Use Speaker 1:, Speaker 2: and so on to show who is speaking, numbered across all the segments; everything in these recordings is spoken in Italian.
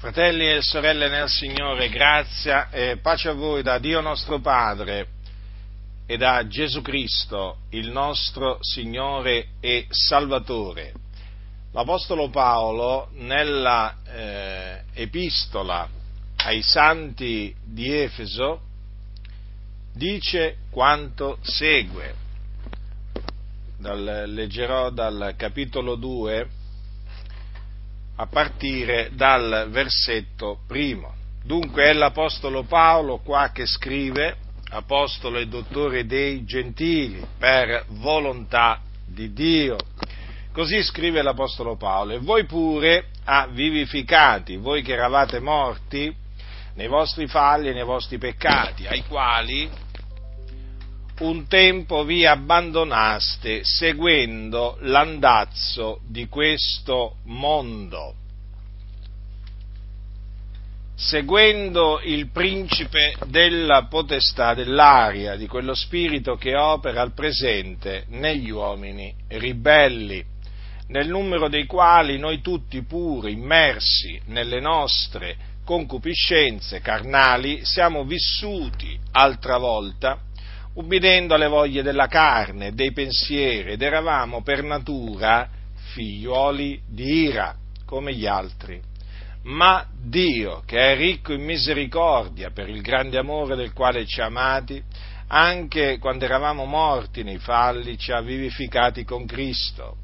Speaker 1: Fratelli e sorelle nel Signore, grazia e pace a voi da Dio nostro Padre e da Gesù Cristo, il nostro Signore e Salvatore. L'Apostolo Paolo nella eh, epistola ai santi di Efeso dice quanto segue. Dal, leggerò dal capitolo 2 a partire dal versetto primo. Dunque è l'Apostolo Paolo qua che scrive, Apostolo e Dottore dei Gentili, per volontà di Dio. Così scrive l'Apostolo Paolo, e voi pure ha vivificati, voi che eravate morti nei vostri falli e nei vostri peccati, ai quali un tempo vi abbandonaste seguendo l'andazzo di questo mondo, seguendo il principe della potestà dell'aria, di quello spirito che opera al presente negli uomini ribelli, nel numero dei quali noi tutti pure immersi nelle nostre concupiscenze carnali siamo vissuti altra volta ubbidendo alle voglie della carne dei pensieri, ed eravamo per natura figliuoli di ira, come gli altri. Ma Dio, che è ricco in misericordia per il grande amore del quale ci ha amati, anche quando eravamo morti nei falli, ci ha vivificati con Cristo.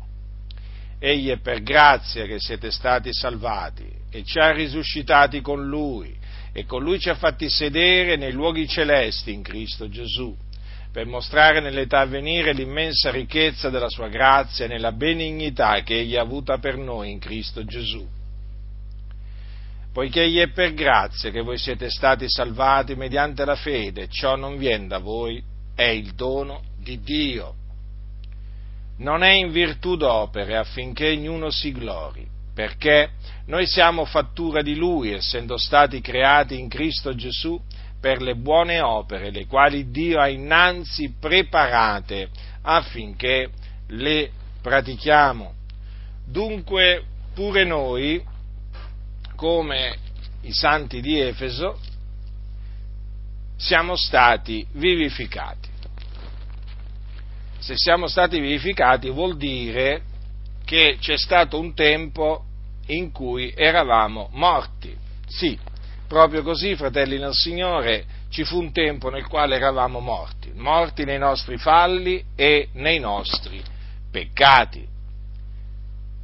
Speaker 1: Egli è per grazia che siete stati salvati e ci ha risuscitati con Lui e con Lui ci ha fatti sedere nei luoghi celesti in Cristo Gesù per mostrare nell'età a venire l'immensa ricchezza della sua grazia e nella benignità che egli ha avuta per noi in Cristo Gesù. Poiché egli è per grazia che voi siete stati salvati mediante la fede, ciò non viene da voi, è il dono di Dio. Non è in virtù d'opere affinché ognuno si glori, perché noi siamo fattura di Lui, essendo stati creati in Cristo Gesù per le buone opere, le quali Dio ha innanzi preparate affinché le pratichiamo. Dunque pure noi, come i santi di Efeso, siamo stati vivificati. Se siamo stati vivificati vuol dire che c'è stato un tempo in cui eravamo morti. Sì, Proprio così, fratelli nel Signore, ci fu un tempo nel quale eravamo morti, morti nei nostri falli e nei nostri peccati.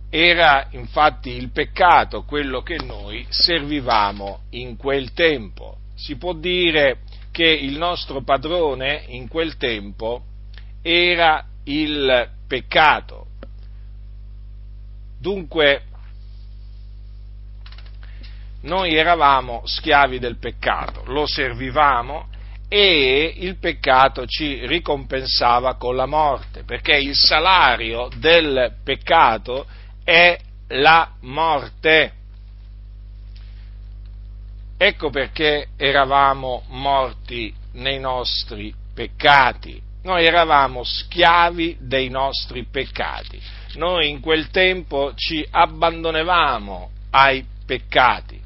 Speaker 1: Era infatti il peccato quello che noi servivamo in quel tempo. Si può dire che il nostro padrone in quel tempo era il peccato. Dunque noi eravamo schiavi del peccato, lo servivamo e il peccato ci ricompensava con la morte, perché il salario del peccato è la morte. Ecco perché eravamo morti nei nostri peccati. Noi eravamo schiavi dei nostri peccati. Noi in quel tempo ci abbandonavamo ai peccati.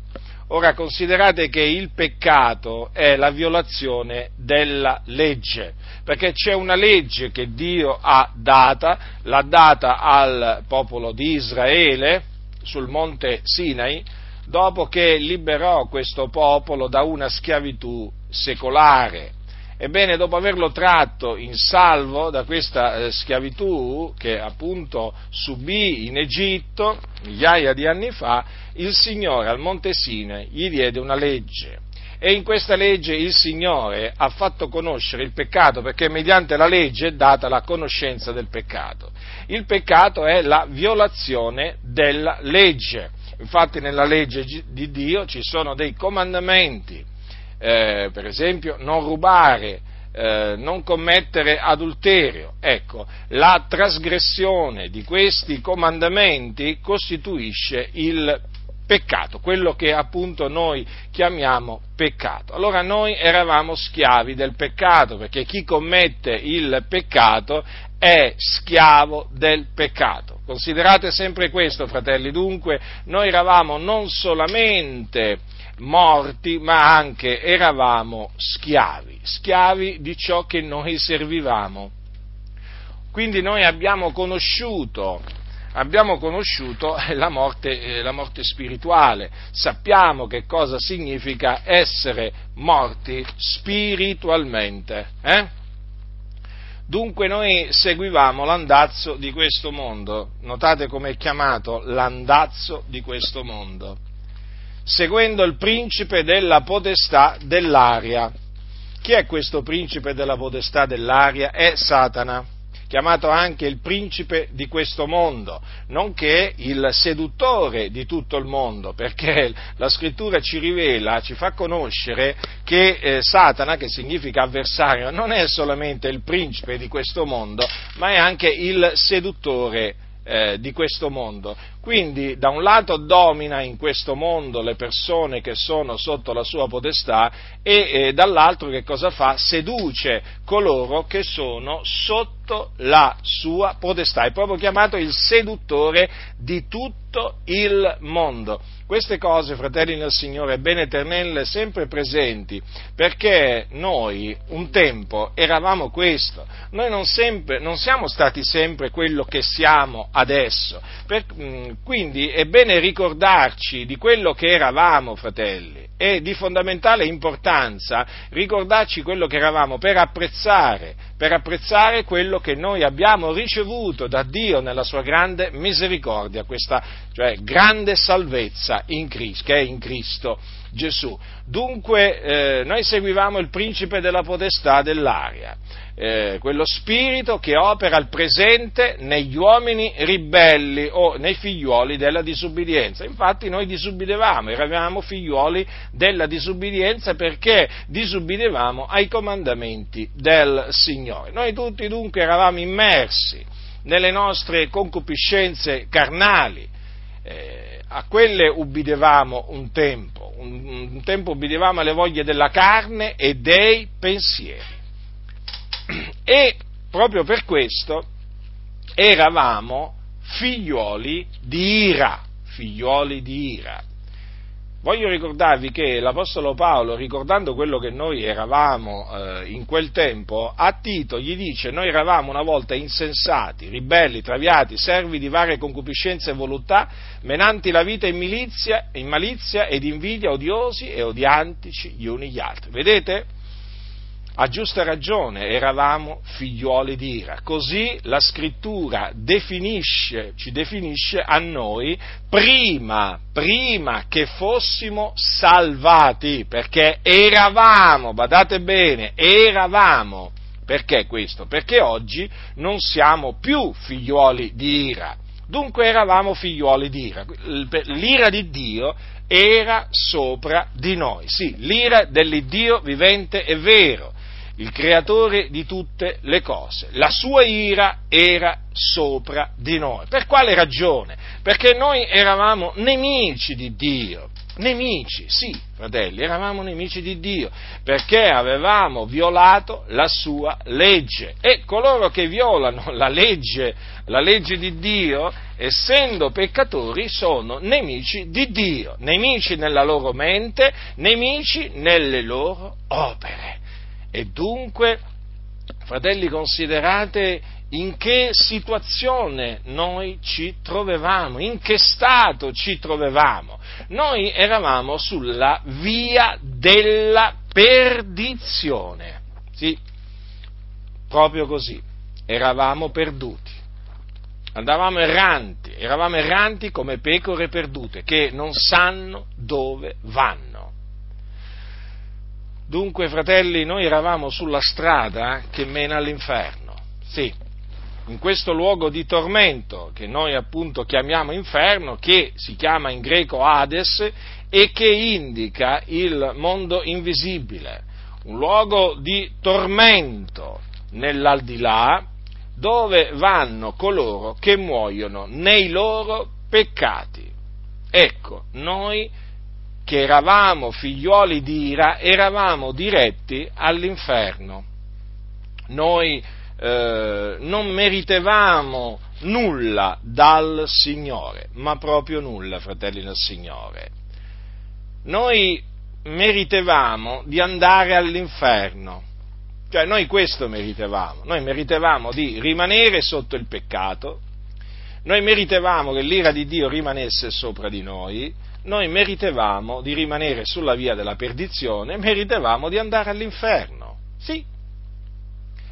Speaker 1: Ora considerate che il peccato è la violazione della legge, perché c'è una legge che Dio ha data, l'ha data al popolo di Israele sul monte Sinai, dopo che liberò questo popolo da una schiavitù secolare. Ebbene, dopo averlo tratto in salvo da questa eh, schiavitù che appunto subì in Egitto migliaia di anni fa, il Signore al Monte Sine gli diede una legge. E in questa legge il Signore ha fatto conoscere il peccato, perché mediante la legge è data la conoscenza del peccato. Il peccato è la violazione della legge. Infatti nella legge di Dio ci sono dei comandamenti eh, per esempio non rubare, eh, non commettere adulterio. Ecco, la trasgressione di questi comandamenti costituisce il peccato, quello che appunto noi chiamiamo peccato. Allora noi eravamo schiavi del peccato, perché chi commette il peccato è schiavo del peccato. Considerate sempre questo, fratelli, dunque noi eravamo non solamente morti, ma anche eravamo schiavi, schiavi di ciò che noi servivamo. Quindi noi abbiamo conosciuto, abbiamo conosciuto la morte, eh, la morte spirituale, sappiamo che cosa significa essere morti spiritualmente. Eh? Dunque noi seguivamo l'andazzo di questo mondo, notate come è chiamato l'andazzo di questo mondo, seguendo il principe della potestà dell'aria. Chi è questo principe della potestà dell'aria? È Satana chiamato anche il principe di questo mondo, nonché il seduttore di tutto il mondo, perché la scrittura ci rivela, ci fa conoscere che eh, Satana, che significa avversario, non è solamente il principe di questo mondo, ma è anche il seduttore eh, di questo mondo. Quindi da un lato domina in questo mondo le persone che sono sotto la sua potestà e eh, dall'altro che cosa fa? Seduce coloro che sono sotto la sua potestà. È proprio chiamato il seduttore di tutto il mondo. Queste cose, fratelli nel Signore, è bene tenerle sempre presenti, perché noi un tempo eravamo questo, noi non, sempre, non siamo stati sempre quello che siamo adesso, per, mm, quindi è bene ricordarci di quello che eravamo, fratelli. È di fondamentale importanza ricordarci quello che eravamo per apprezzare, per apprezzare quello che noi abbiamo ricevuto da Dio nella sua grande misericordia, questa cioè grande salvezza in Cristo, che è in Cristo Gesù. Dunque eh, noi seguivamo il principe della potestà dell'aria, eh, quello spirito che opera al presente negli uomini ribelli o nei figlioli della disubbidienza. Infatti noi disubbidevamo, eravamo figlioli della disubbidienza perché disubbidevamo ai comandamenti del Signore. Noi tutti dunque eravamo immersi nelle nostre concupiscenze carnali, eh, a quelle ubbidevamo un tempo, un, un tempo ubbidevamo alle voglie della carne e dei pensieri. E proprio per questo eravamo figlioli di ira, figlioli di ira. Voglio ricordarvi che l'Apostolo Paolo, ricordando quello che noi eravamo eh, in quel tempo, a Tito gli dice noi eravamo una volta insensati, ribelli, traviati, servi di varie concupiscenze e voluttà, menanti la vita in, milizia, in malizia ed invidia, odiosi e odiantici gli uni gli altri. Vedete? A giusta ragione eravamo figlioli di ira. Così la scrittura definisce, ci definisce a noi prima, prima che fossimo salvati, perché eravamo, badate bene, eravamo. Perché questo? Perché oggi non siamo più figlioli di ira. Dunque eravamo figlioli di ira. L'ira di Dio era sopra di noi. Sì, l'ira dell'Iddio vivente è vero il creatore di tutte le cose. La sua ira era sopra di noi. Per quale ragione? Perché noi eravamo nemici di Dio. Nemici, sì, fratelli, eravamo nemici di Dio, perché avevamo violato la sua legge. E coloro che violano la legge, la legge di Dio, essendo peccatori, sono nemici di Dio, nemici nella loro mente, nemici nelle loro opere. E dunque, fratelli, considerate in che situazione noi ci trovavamo, in che stato ci trovavamo. Noi eravamo sulla via della perdizione. Sì, proprio così. Eravamo perduti. Andavamo erranti, eravamo erranti come pecore perdute che non sanno dove vanno. Dunque, fratelli, noi eravamo sulla strada che mena all'inferno. Sì, in questo luogo di tormento che noi appunto chiamiamo inferno, che si chiama in greco Hades e che indica il mondo invisibile, un luogo di tormento nell'aldilà dove vanno coloro che muoiono nei loro peccati. Ecco, noi che eravamo figlioli di ira, eravamo diretti all'inferno. Noi eh, non meritevamo nulla dal Signore, ma proprio nulla, fratelli del Signore. Noi meritevamo di andare all'inferno, cioè noi questo meritevamo, noi meritevamo di rimanere sotto il peccato, noi meritevamo che l'ira di Dio rimanesse sopra di noi, noi meritevamo di rimanere sulla via della perdizione, meritevamo di andare all'inferno. Sì,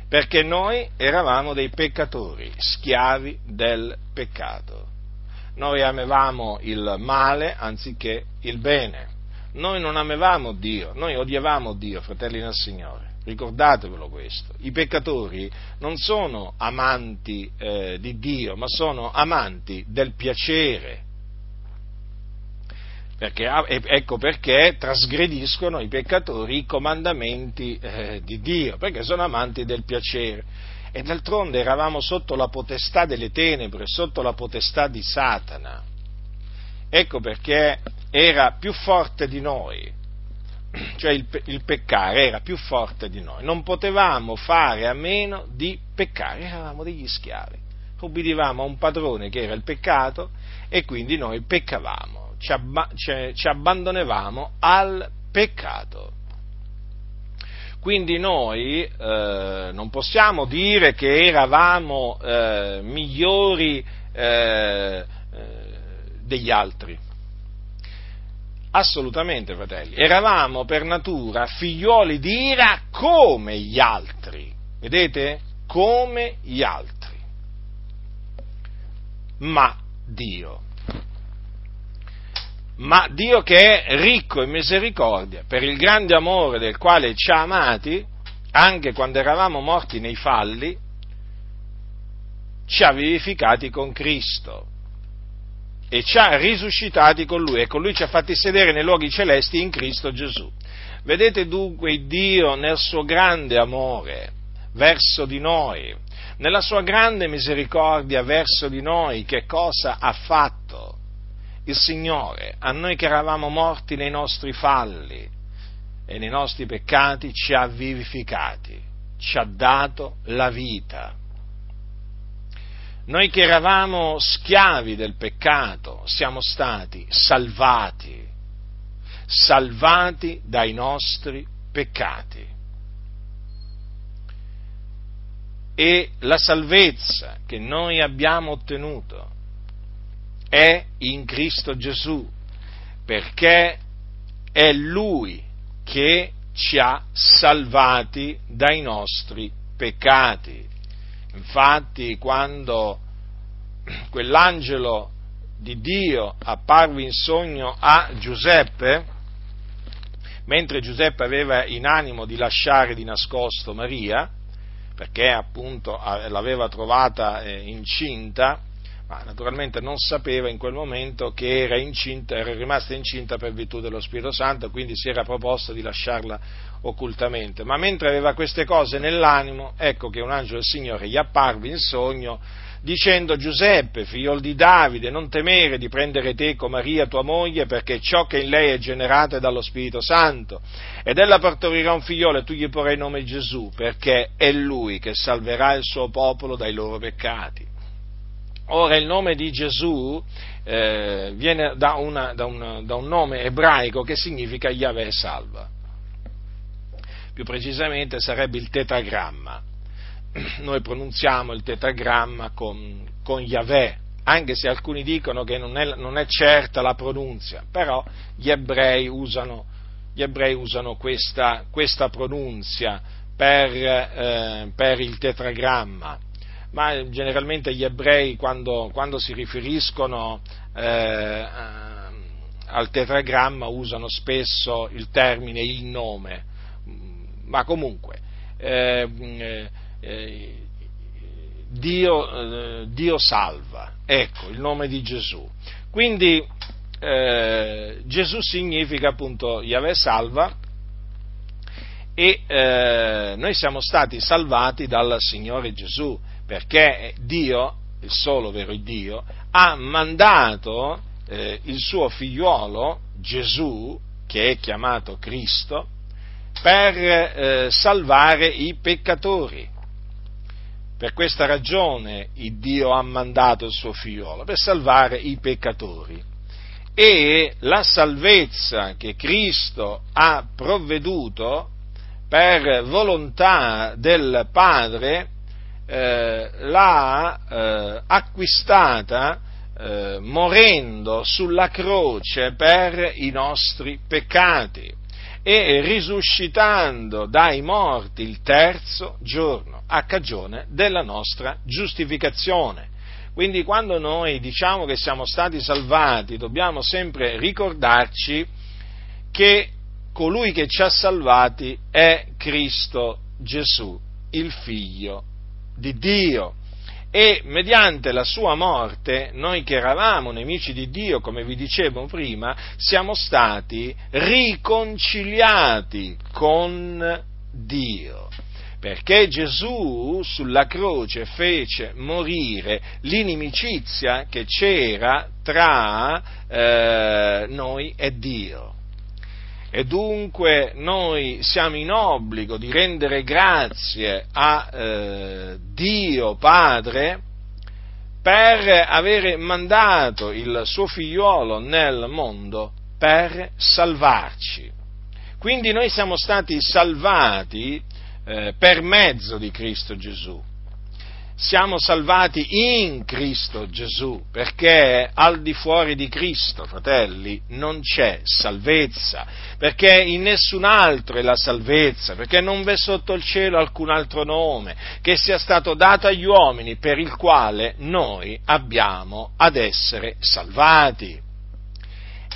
Speaker 1: perché noi eravamo dei peccatori, schiavi del peccato. Noi amevamo il male anziché il bene. Noi non amevamo Dio, noi odiavamo Dio, fratelli del Signore. Ricordatevelo questo. I peccatori non sono amanti eh, di Dio, ma sono amanti del piacere. Perché, ecco perché trasgrediscono i peccatori i comandamenti eh, di Dio, perché sono amanti del piacere. E d'altronde eravamo sotto la potestà delle tenebre, sotto la potestà di Satana. Ecco perché era più forte di noi, cioè il, il, peccare era più forte di noi, non potevamo fare a meno di peccare, eravamo degli schiavi, obbedivamo a un padrone che era il peccato e quindi noi peccavamo ci, abba- ci abbandonevamo al peccato. Quindi noi eh, non possiamo dire che eravamo eh, migliori eh, eh degli altri. Assolutamente, fratelli. Eravamo per natura figlioli di ira come gli altri. Vedete? Come gli altri. Ma Dio ma Dio che è ricco in misericordia, per il grande amore del quale ci ha amati, anche quando eravamo morti nei falli, ci ha vivificati con Cristo e ci ha risuscitati con Lui e con Lui ci ha fatti sedere nei luoghi celesti in Cristo Gesù. Vedete dunque Dio nel suo grande amore verso di noi, nella sua grande misericordia verso di noi, che cosa ha fatto? il Signore, a noi che eravamo morti nei nostri falli e nei nostri peccati, ci ha vivificati, ci ha dato la vita. Noi che eravamo schiavi del peccato siamo stati salvati, salvati dai nostri peccati. E la salvezza che noi abbiamo ottenuto è in Cristo Gesù, perché è Lui che ci ha salvati dai nostri peccati. Infatti, quando quell'angelo di Dio apparve in sogno a Giuseppe, mentre Giuseppe aveva in animo di lasciare di nascosto Maria, perché appunto l'aveva trovata eh, incinta, ma naturalmente non sapeva in quel momento che era incinta, era rimasta incinta per virtù dello Spirito Santo, quindi si era proposto di lasciarla occultamente. Ma mentre aveva queste cose nell'animo, ecco che un angelo del Signore gli apparve in sogno dicendo Giuseppe, figlio di Davide, non temere di prendere teco Maria tua moglie, perché ciò che in lei è generato è dallo Spirito Santo, ed ella partorirà un figliolo e tu gli porrai nome Gesù, perché è lui che salverà il suo popolo dai loro peccati. Ora il nome di Gesù eh, viene da, una, da, un, da, un, nome ebraico che significa Yahweh salva. Più precisamente sarebbe il tetragramma. Noi pronunziamo il tetragramma con, con Yahweh, anche se alcuni dicono che non è, non è certa la pronunzia, però gli ebrei usano, gli ebrei usano questa, questa pronunzia per, eh, per il tetragramma ma generalmente gli ebrei quando, quando si riferiscono eh, al tetragramma usano spesso il termine il nome, ma comunque eh, eh, Dio, eh, Dio, salva, ecco il nome di Gesù. Quindi eh, Gesù significa appunto Yahweh salva e eh, noi siamo stati salvati dal Signore Gesù perché Dio, il solo vero Dio, ha mandato il suo figliuolo Gesù, che è chiamato Cristo, per eh, salvare i peccatori. Per questa ragione il Dio ha mandato il suo figliolo, per salvare i peccatori. E la salvezza che Cristo ha provveduto per volontà del Padre eh, l'ha eh, acquistata eh, morendo sulla croce per i nostri peccati e risuscitando dai morti il terzo giorno a cagione della nostra giustificazione. Quindi quando noi diciamo che siamo stati salvati dobbiamo sempre ricordarci che colui che ci ha salvati è Cristo Gesù, il Figlio di Dio e mediante la sua morte noi che eravamo nemici di Dio, come vi dicevo prima, siamo stati riconciliati con Dio. Perché Gesù sulla croce fece morire l'inimicizia che c'era tra eh, noi e Dio e dunque noi siamo in obbligo di rendere grazie a eh, Dio Padre per avere mandato il suo figliuolo nel mondo per salvarci. Quindi noi siamo stati salvati eh, per mezzo di Cristo Gesù siamo salvati in Cristo Gesù, perché al di fuori di Cristo, fratelli, non c'è salvezza, perché in nessun altro è la salvezza, perché non v'è sotto il cielo alcun altro nome che sia stato dato agli uomini per il quale noi abbiamo ad essere salvati.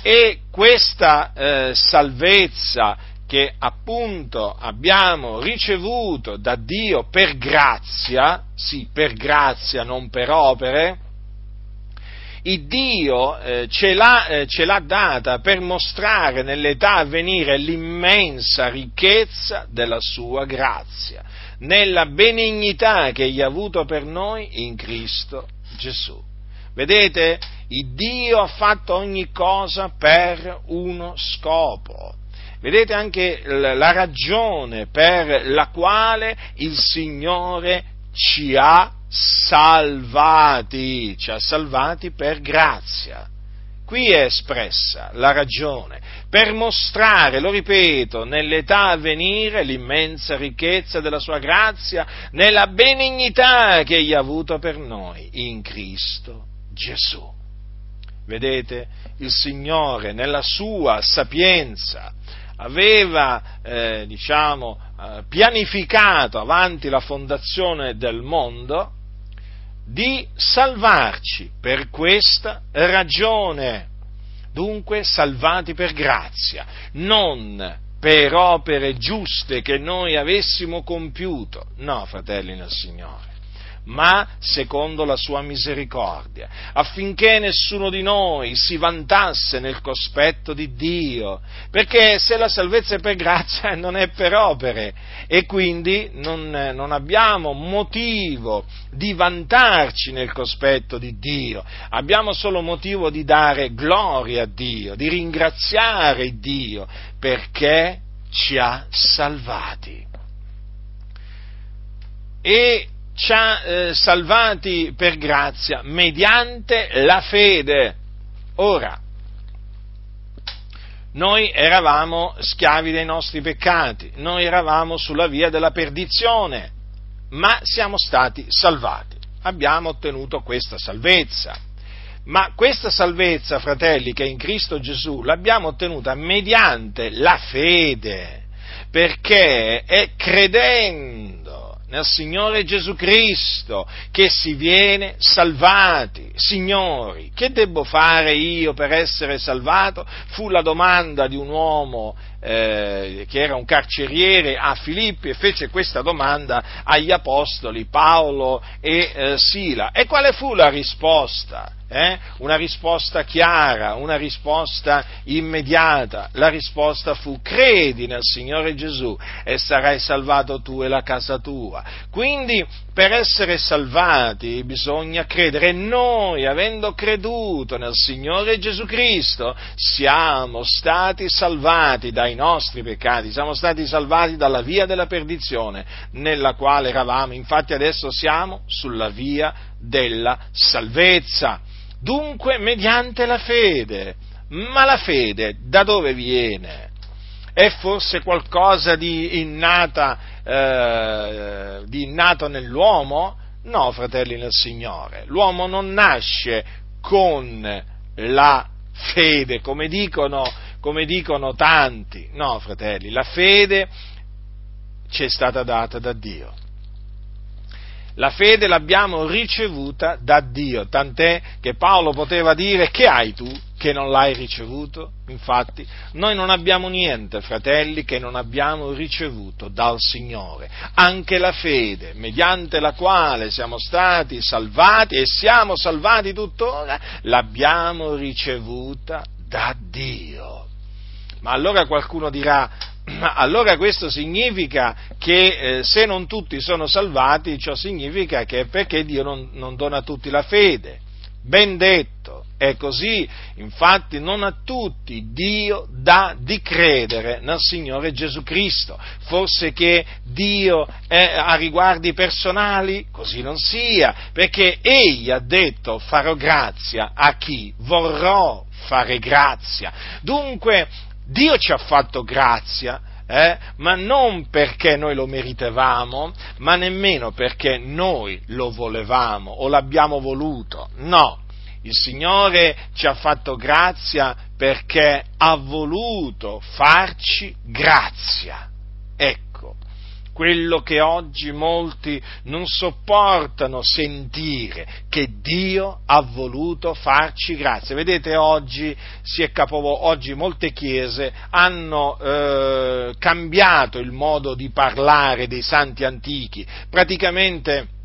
Speaker 1: E questa eh, salvezza che appunto abbiamo ricevuto da Dio per grazia, sì, per grazia, non per opere, il Dio eh, ce, l'ha, eh, ce l'ha data per mostrare nell'età a venire l'immensa ricchezza della sua grazia, nella benignità che egli ha avuto per noi in Cristo Gesù. Vedete, il Dio ha fatto ogni cosa per uno scopo Vedete anche la ragione per la quale il Signore ci ha salvati, ci ha salvati per grazia. Qui è espressa la ragione, per mostrare, lo ripeto, nell'età a venire l'immensa ricchezza della sua grazia, nella benignità che egli ha avuto per noi in Cristo Gesù. Vedete, il Signore nella sua sapienza aveva eh, diciamo, eh, pianificato avanti la fondazione del mondo di salvarci per questa ragione. Dunque salvati per grazia, non per opere giuste che noi avessimo compiuto. No, fratelli nel Signore ma secondo la sua misericordia, affinché nessuno di noi si vantasse nel cospetto di Dio, perché se la salvezza è per grazia non è per opere e quindi non, non abbiamo motivo di vantarci nel cospetto di Dio, abbiamo solo motivo di dare gloria a Dio, di ringraziare Dio perché ci ha salvati. E ci ha eh, salvati per grazia mediante la fede. Ora, noi eravamo schiavi dei nostri peccati, noi eravamo sulla via della perdizione, ma siamo stati salvati, abbiamo ottenuto questa salvezza. Ma questa salvezza, fratelli, che è in Cristo Gesù, l'abbiamo ottenuta mediante la fede, perché è credendo nel Signore Gesù Cristo che si viene salvati. Signori, che devo fare io per essere salvato? Fu la domanda di un uomo eh, che era un carceriere a Filippi e fece questa domanda agli apostoli Paolo e eh, Sila. E quale fu la risposta? eh? una risposta chiara, una risposta immediata. La risposta fu credi nel Signore Gesù e sarai salvato tu e la casa tua. Quindi per essere salvati bisogna credere e noi, avendo creduto nel Signore Gesù Cristo, siamo stati salvati dai nostri peccati, siamo stati salvati dalla via della perdizione nella quale eravamo. Infatti adesso siamo sulla via della salvezza dunque mediante la fede. Ma la fede da dove viene? È forse qualcosa di, innata, eh, di innato nell'uomo? No, fratelli nel Signore, l'uomo non nasce con la fede, come dicono, come dicono tanti. No, fratelli, la fede ci è stata data da Dio. La fede l'abbiamo ricevuta da Dio, tant'è che Paolo poteva dire che hai tu che non l'hai ricevuto? Infatti, noi non abbiamo niente, fratelli, che non abbiamo ricevuto dal Signore. Anche la fede, mediante la quale siamo stati salvati e siamo salvati tuttora, l'abbiamo ricevuta da Dio. Ma allora qualcuno dirà, allora questo significa che eh, se non tutti sono salvati, ciò significa che è perché Dio non, non dona a tutti la fede. Ben detto, è così, infatti non a tutti Dio dà di credere nel Signore Gesù Cristo. Forse che Dio è a riguardi personali? Così non sia, perché Egli ha detto farò grazia a chi vorrò fare grazia. Dunque Dio ci ha fatto grazia, eh, ma non perché noi lo meritevamo, ma nemmeno perché noi lo volevamo o l'abbiamo voluto, no. Il Signore ci ha fatto grazia perché ha voluto farci grazia. Ecco quello che oggi molti non sopportano sentire, che Dio ha voluto farci grazia. Vedete, oggi, si è capovo- oggi molte chiese hanno eh, cambiato il modo di parlare dei santi antichi, praticamente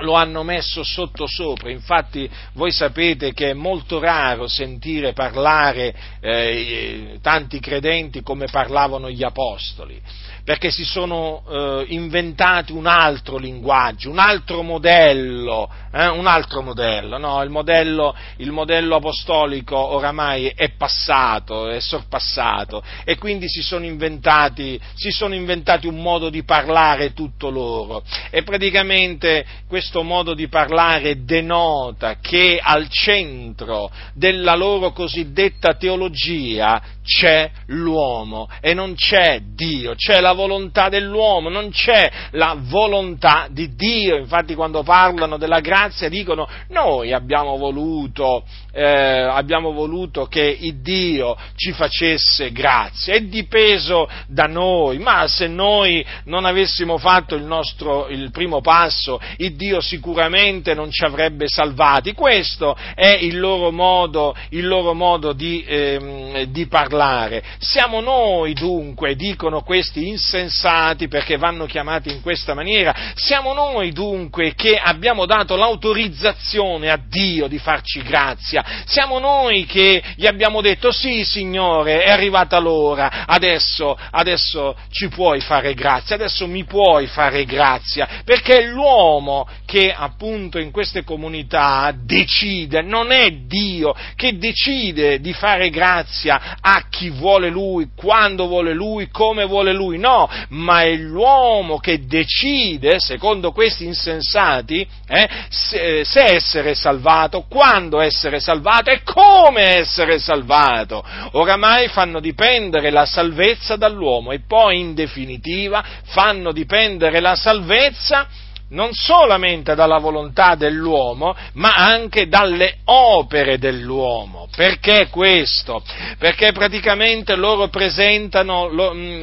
Speaker 1: lo hanno messo sotto sopra, infatti voi sapete che è molto raro sentire parlare eh, tanti credenti come parlavano gli apostoli perché si sono eh, inventati un altro linguaggio, un altro modello, eh, un altro modello, no? il, modello, il modello apostolico oramai è passato, è sorpassato e quindi si sono, inventati, si sono inventati un modo di parlare tutto loro e praticamente questo modo di parlare denota che al centro della loro cosiddetta teologia c'è l'uomo e non c'è Dio, c'è la volontà dell'uomo, non c'è la volontà di Dio. Infatti quando parlano della grazia dicono noi abbiamo voluto, eh, abbiamo voluto che Dio ci facesse grazia, è dipeso da noi, ma se noi non avessimo fatto il nostro il primo passo, Dio sicuramente non ci avrebbe salvati. Questo è il loro modo, il loro modo di, eh, di parlare. Siamo noi dunque, dicono questi insensati perché vanno chiamati in questa maniera, siamo noi dunque che abbiamo dato l'autorizzazione a Dio di farci grazia, siamo noi che gli abbiamo detto sì Signore, è arrivata l'ora, adesso, adesso ci puoi fare grazia, adesso mi puoi fare grazia, perché è l'uomo che appunto in queste comunità decide, non è Dio che decide di fare grazia a chi vuole lui, quando vuole lui, come vuole lui, no, ma è l'uomo che decide, secondo questi insensati, eh, se, se essere salvato, quando essere salvato e come essere salvato. Oramai fanno dipendere la salvezza dall'uomo e poi in definitiva fanno dipendere la salvezza non solamente dalla volontà dell'uomo, ma anche dalle opere dell'uomo. Perché questo? Perché praticamente loro presentano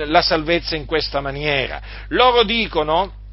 Speaker 1: la salvezza in questa maniera. Loro dicono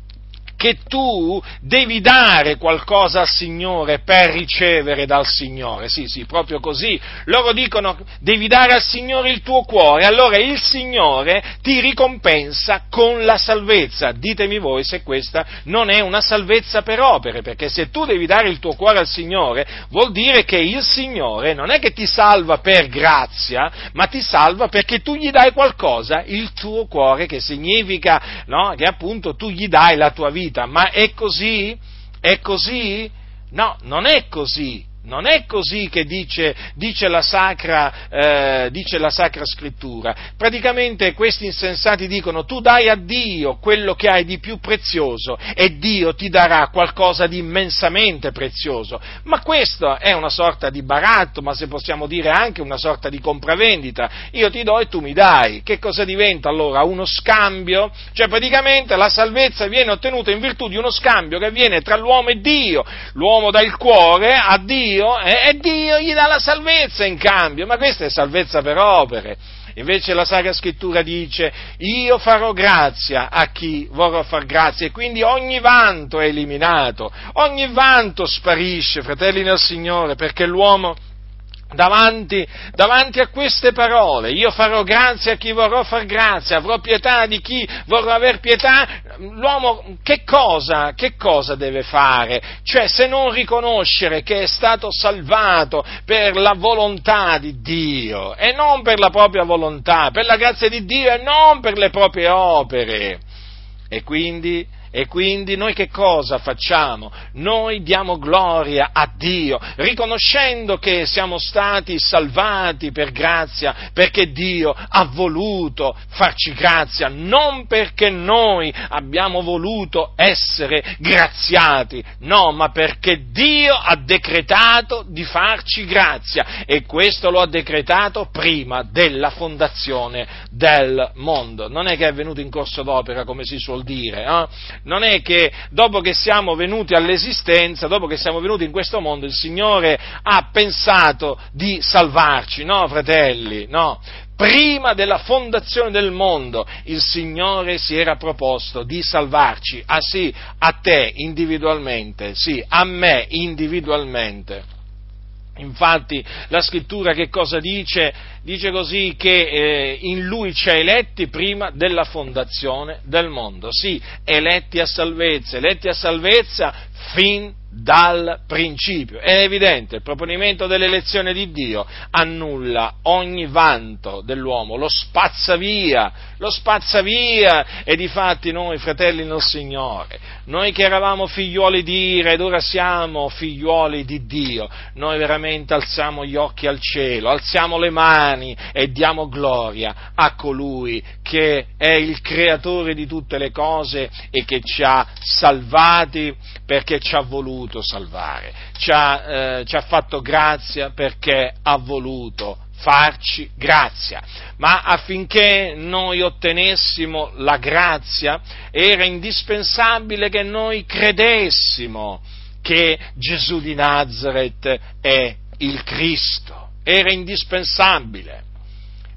Speaker 1: che tu devi dare qualcosa al Signore per ricevere dal Signore. Sì, sì, proprio così. Loro dicono devi dare al Signore il tuo cuore, allora il Signore ti ricompensa con la salvezza. Ditemi voi se questa non è una salvezza per opere, perché se tu devi dare il tuo cuore al Signore, vuol dire che il Signore non è che ti salva per grazia, ma ti salva perché tu gli dai qualcosa, il tuo cuore, che significa no, che appunto tu gli dai la tua vita. Ma è così? È così? No, non è così. Non è così che dice, dice, la sacra, eh, dice, la Sacra, Scrittura. Praticamente questi insensati dicono tu dai a Dio quello che hai di più prezioso e Dio ti darà qualcosa di immensamente prezioso. Ma questo è una sorta di baratto, ma se possiamo dire anche una sorta di compravendita. Io ti do e tu mi dai. Che cosa diventa allora? Uno scambio? Cioè praticamente la salvezza viene ottenuta in virtù di uno scambio che avviene tra l'uomo e Dio. L'uomo dà il cuore a Dio Dio eh, e Dio gli dà la salvezza in cambio, ma questa è salvezza per opere. Invece la Sacra Scrittura dice io farò grazia a chi vorrò far grazia e quindi ogni vanto è eliminato, ogni vanto sparisce, fratelli nel Signore, perché l'uomo Davanti, davanti, a queste parole, io farò grazia a chi vorrò far grazia, avrò pietà di chi vorrà aver pietà, l'uomo che cosa, che cosa deve fare? Cioè se non riconoscere che è stato salvato per la volontà di Dio e non per la propria volontà, per la grazia di Dio e non per le proprie opere. E quindi e quindi noi che cosa facciamo? Noi diamo gloria a Dio, riconoscendo che siamo stati salvati per grazia, perché Dio ha voluto farci grazia, non perché noi abbiamo voluto essere graziati, no, ma perché Dio ha decretato di farci grazia e questo lo ha decretato prima della fondazione del mondo. Non è che è venuto in corso d'opera, come si suol dire, eh? Non è che dopo che siamo venuti all'esistenza, dopo che siamo venuti in questo mondo, il Signore ha pensato di salvarci, no, fratelli, no. Prima della fondazione del mondo il Signore si era proposto di salvarci, ah sì, a te individualmente, sì, a me individualmente. Infatti la scrittura che cosa dice? Dice così che eh, in lui ci ha eletti prima della fondazione del mondo. Sì, eletti a salvezza, eletti a salvezza fin dal principio. È evidente, il proponimento dell'elezione di Dio annulla ogni vanto dell'uomo, lo spazza via, lo spazza via e di fatti noi, fratelli nel Signore, noi che eravamo figliuoli di Ira ed ora siamo figliuoli di Dio, noi veramente alziamo gli occhi al cielo, alziamo le mani e diamo gloria a colui che è il creatore di tutte le cose e che ci ha salvati perché ci ha voluto salvare, ci ha, eh, ci ha fatto grazia perché ha voluto farci grazia, ma affinché noi ottenessimo la grazia era indispensabile che noi credessimo che Gesù di Nazareth è il Cristo, era indispensabile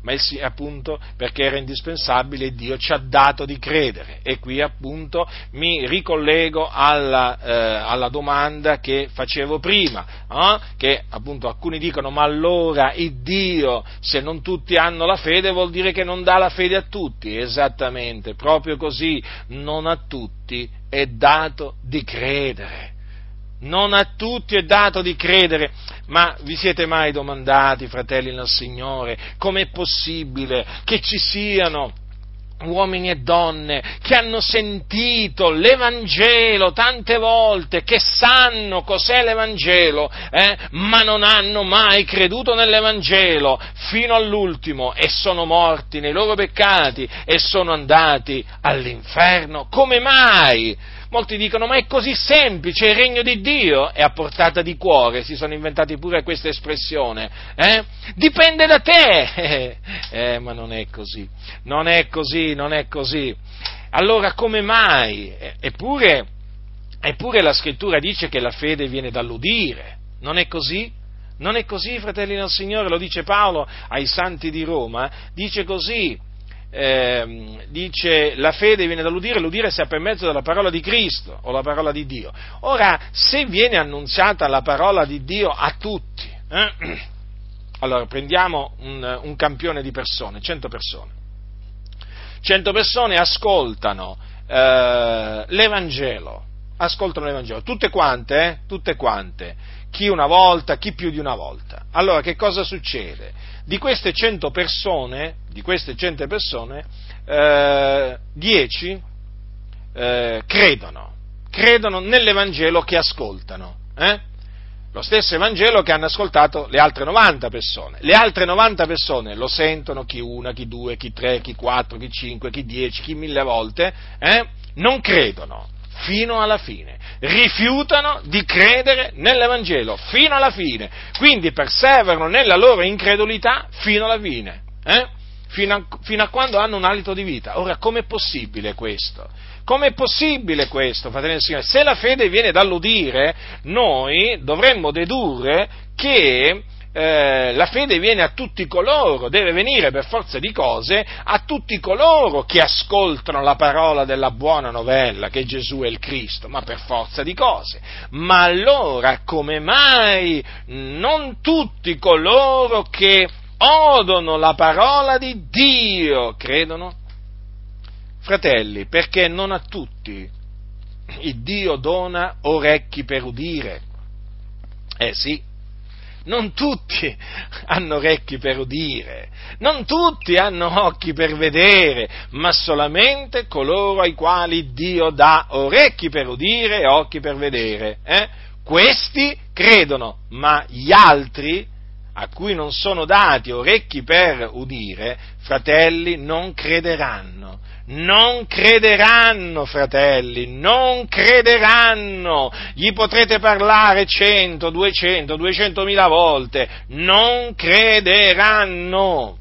Speaker 1: ma il, appunto perché era indispensabile Dio ci ha dato di credere. E qui appunto mi ricollego alla, eh, alla domanda che facevo prima, eh? che appunto alcuni dicono ma allora il Dio se non tutti hanno la fede vuol dire che non dà la fede a tutti. Esattamente, proprio così, non a tutti è dato di credere non a tutti è dato di credere, ma vi siete mai domandati, fratelli nel Signore, com'è possibile che ci siano uomini e donne che hanno sentito l'Evangelo tante volte, che sanno cos'è l'Evangelo, eh, ma non hanno mai creduto nell'Evangelo fino all'ultimo e sono morti nei loro peccati e sono andati all'inferno. Come mai? Molti dicono, ma è così semplice, il regno di Dio è a portata di cuore, si sono inventati pure questa espressione, eh? dipende da te, eh, ma non è così, non è così, non è così. Allora come mai? Eppure, eppure la scrittura dice che la fede viene dall'udire, non è così? Non è così, fratelli del Signore, lo dice Paolo ai santi di Roma, dice così, eh, dice la fede viene dall'udire, l'udire sia per mezzo della parola di Cristo o la parola di Dio. Ora, se viene annunziata la parola di Dio a tutti, eh, allora prendiamo un, un campione di persone, 100 persone. 100 persone ascoltano eh, l'Evangelo, ascoltano l'Evangelo, tutte quante, eh, tutte quante, chi una volta, chi più di una volta. Allora che cosa succede? Di queste 100 persone, di queste 100 persone, eh, 10 eh, credono, credono nell'Evangelo che ascoltano. Eh? Lo stesso Evangelo che hanno ascoltato le altre 90 persone. Le altre 90 persone lo sentono chi una, chi due, chi tre, chi quattro, chi cinque, chi dieci, chi mille volte, eh? non credono fino alla fine, rifiutano di credere nell'Evangelo fino alla fine, quindi perseverano nella loro incredulità fino alla fine, eh? fino, a, fino a quando hanno un alito di vita. Ora, com'è possibile questo? Com'è possibile questo, fratelli e signori? Se la fede viene dall'udire, noi dovremmo dedurre che eh, la fede viene a tutti coloro, deve venire per forza di cose a tutti coloro che ascoltano la parola della buona novella, che Gesù è il Cristo, ma per forza di cose. Ma allora come mai non tutti coloro che odono la parola di Dio credono? Fratelli, perché non a tutti il Dio dona orecchi per udire. Eh sì, non tutti hanno orecchi per udire, non tutti hanno occhi per vedere, ma solamente coloro ai quali Dio dà orecchi per udire e occhi per vedere. Eh? Questi credono, ma gli altri, a cui non sono dati orecchi per udire, fratelli, non crederanno non crederanno, fratelli, non crederanno. Gli potrete parlare cento, duecento, duecentomila volte, non crederanno.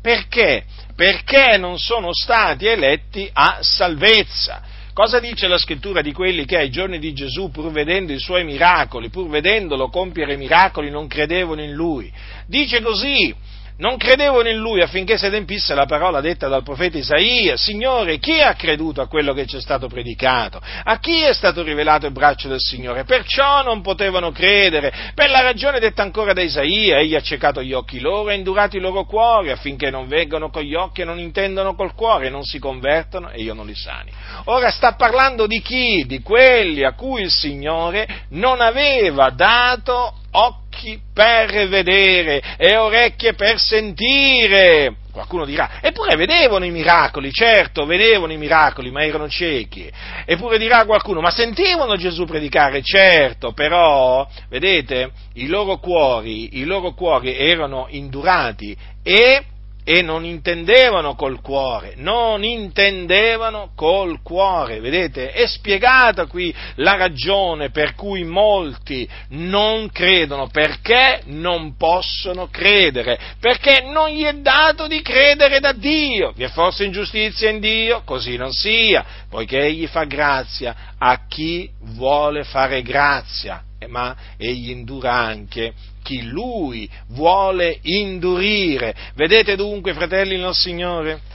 Speaker 1: Perché? Perché non sono stati eletti a salvezza. Cosa dice la scrittura di quelli che ai giorni di Gesù, pur vedendo i suoi miracoli, pur vedendolo compiere miracoli, non credevano in lui? Dice così, non credevano in lui affinché si adempisse la parola detta dal profeta Isaia, Signore, chi ha creduto a quello che ci è stato predicato? A chi è stato rivelato il braccio del Signore? Perciò non potevano credere, per la ragione detta ancora da Isaia, egli ha ciecato gli occhi loro e indurato i loro cuori, affinché non vengano con gli occhi e non intendano col cuore, non si convertano e io non li sani. Ora sta parlando di chi? Di quelli a cui il Signore non aveva dato occhi per vedere e orecchie per sentire. Qualcuno dirà, eppure vedevano i miracoli, certo, vedevano i miracoli, ma erano ciechi. Eppure dirà qualcuno, ma sentivano Gesù predicare, certo, però, vedete, i loro cuori, i loro cuori erano indurati e e non intendevano col cuore, non intendevano col cuore, vedete? È spiegata qui la ragione per cui molti non credono, perché non possono credere, perché non gli è dato di credere da Dio. Vi è forse ingiustizia in Dio? Così non sia, poiché Egli fa grazia a chi vuole fare grazia, ma Egli indura anche chi lui vuole indurire. Vedete dunque, fratelli nel Signore?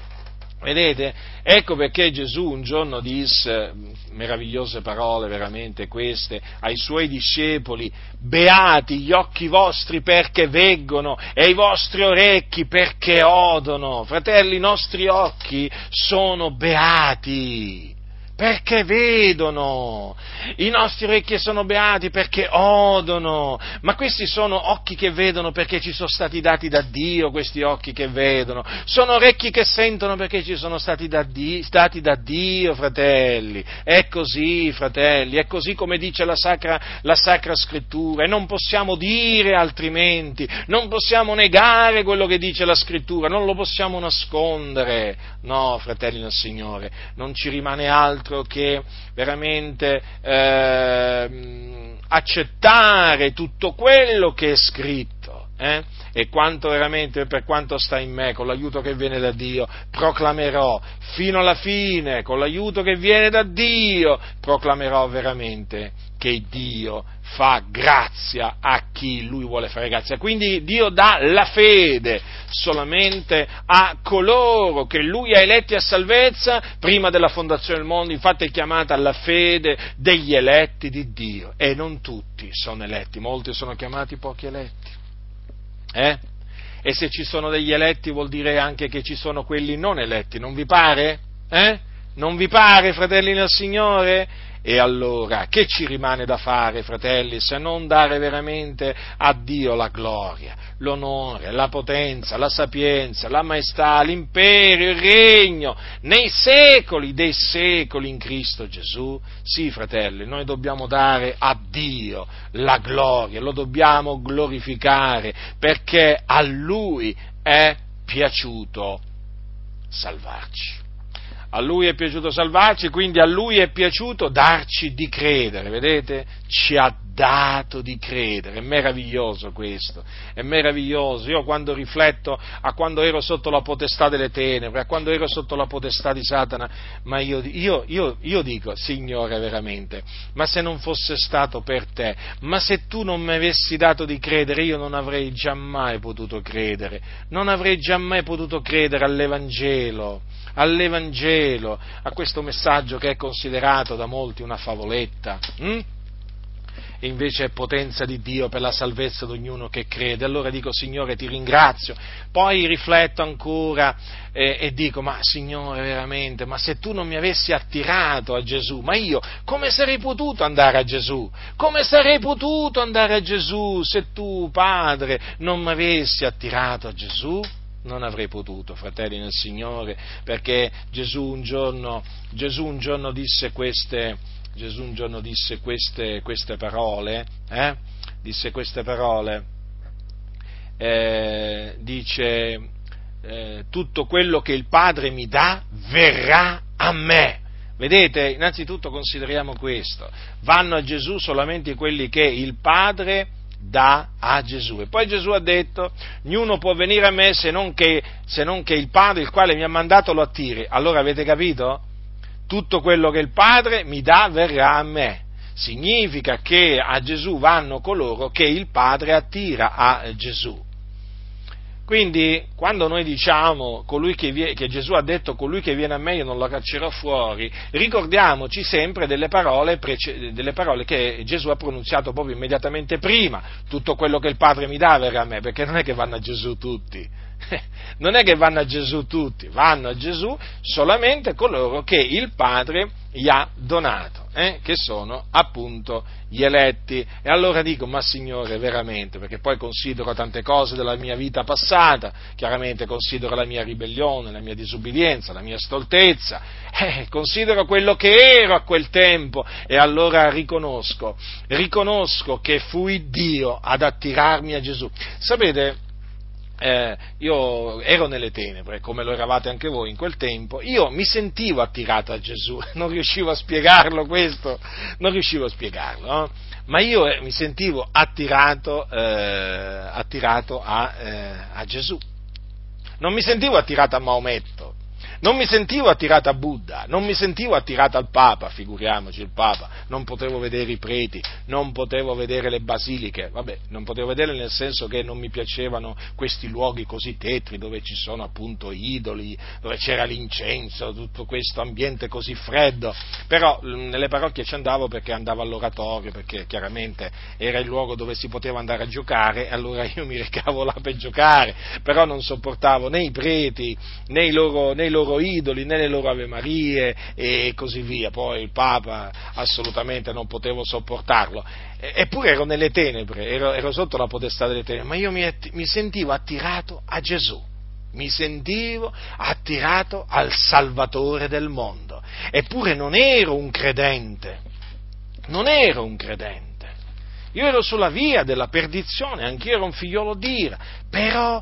Speaker 1: Vedete? Ecco perché Gesù un giorno disse meravigliose parole veramente queste ai suoi discepoli, beati gli occhi vostri perché veggono e i vostri orecchi perché odono. Fratelli, i nostri occhi sono beati perché vedono, i nostri orecchi sono beati perché odono, ma questi sono occhi che vedono perché ci sono stati dati da Dio questi occhi che vedono, sono orecchi che sentono perché ci sono stati da Dio, stati da Dio fratelli, è così fratelli, è così come dice la sacra, la sacra scrittura. E non possiamo dire altrimenti, non possiamo negare quello che dice la scrittura, non lo possiamo nascondere, no fratelli del Signore, non ci rimane altro altro che veramente eh, accettare tutto quello che è scritto eh? e quanto veramente, per quanto sta in me, con l'aiuto che viene da Dio, proclamerò fino alla fine, con l'aiuto che viene da Dio, proclamerò veramente che Dio fa grazia a chi lui vuole fare grazia. Quindi Dio dà la fede solamente a coloro che lui ha eletti a salvezza prima della fondazione del mondo. Infatti è chiamata la fede degli eletti di Dio. E non tutti sono eletti, molti sono chiamati pochi eletti. Eh? E se ci sono degli eletti vuol dire anche che ci sono quelli non eletti, non vi pare? Eh? Non vi pare, fratelli nel Signore? E allora che ci rimane da fare, fratelli, se non dare veramente a Dio la gloria, l'onore, la potenza, la sapienza, la maestà, l'imperio, il regno, nei secoli dei secoli in Cristo Gesù? Sì, fratelli, noi dobbiamo dare a Dio la gloria, lo dobbiamo glorificare, perché a Lui è piaciuto salvarci a lui è piaciuto salvarci, quindi a lui è piaciuto darci di credere, vedete? Ci ha dato di credere, è meraviglioso questo, è meraviglioso. Io quando rifletto a quando ero sotto la potestà delle tenebre, a quando ero sotto la potestà di Satana, ma io, io, io, io dico, Signore, veramente, ma se non fosse stato per te, ma se tu non mi avessi dato di credere, io non avrei giammai potuto credere, non avrei giammai potuto credere all'Evangelo all'Evangelo, a questo messaggio che è considerato da molti una favoletta. Hm? E invece è potenza di Dio per la salvezza di ognuno che crede. Allora dico, Signore, ti ringrazio. Poi rifletto ancora eh, e dico, ma Signore, veramente, ma se tu non mi avessi attirato a Gesù, ma io come sarei potuto andare a Gesù? Come sarei potuto andare a Gesù se tu, Padre, non mi avessi attirato a Gesù? non avrei potuto, fratelli nel Signore, perché Gesù un giorno, Gesù un giorno disse, queste, Gesù un giorno disse queste, queste parole, eh? disse queste parole, eh, dice eh, tutto quello che il Padre mi dà verrà a me. Vedete, innanzitutto consideriamo questo, vanno a Gesù solamente quelli che il Padre dà a Gesù. E poi Gesù ha detto, ognuno può venire a me se non, che, se non che il Padre, il quale mi ha mandato, lo attiri. Allora avete capito? Tutto quello che il Padre mi dà verrà a me. Significa che a Gesù vanno coloro che il Padre attira a Gesù. Quindi, quando noi diciamo che, viene, che, Gesù ha detto colui che viene a me io non lo caccerò fuori, ricordiamoci sempre delle parole, delle parole, che Gesù ha pronunziato proprio immediatamente prima. Tutto quello che il Padre mi dà verrà a me, perché non è che vanno a Gesù tutti. Non è che vanno a Gesù tutti, vanno a Gesù solamente coloro che il Padre gli ha donato, eh, che sono appunto gli eletti. E allora dico, ma Signore, veramente, perché poi considero tante cose della mia vita passata, chiaramente considero la mia ribellione, la mia disubbidienza, la mia stoltezza, eh, considero quello che ero a quel tempo e allora riconosco, riconosco che fui Dio ad attirarmi a Gesù. Sapete, eh, io ero nelle tenebre, come lo eravate anche voi in quel tempo, io mi sentivo attirato a Gesù, non riuscivo a spiegarlo questo, non riuscivo a spiegarlo, no? ma io eh, mi sentivo attirato, eh, attirato a, eh, a Gesù, non mi sentivo attirato a Maometto, non mi sentivo attirato a Buddha, non mi sentivo attirato al Papa, figuriamoci il Papa, non potevo vedere i preti, non potevo vedere le basiliche, vabbè, non potevo vedere nel senso che non mi piacevano questi luoghi così tetri dove ci sono appunto idoli, dove c'era l'incenso, tutto questo ambiente così freddo, però nelle parrocchie ci andavo perché andavo all'oratorio, perché chiaramente era il luogo dove si poteva andare a giocare, allora io mi recavo là per giocare, però non sopportavo né i preti né i loro, né i loro loro idoli, nelle loro Ave Marie e così via. Poi il Papa assolutamente non potevo sopportarlo. Eppure ero nelle tenebre, ero, ero sotto la potestà delle tenebre, ma io mi, mi sentivo attirato a Gesù mi sentivo attirato al Salvatore del mondo. Eppure non ero un credente, non ero un credente. Io ero sulla via della perdizione, anch'io ero un figliolo d'ira, però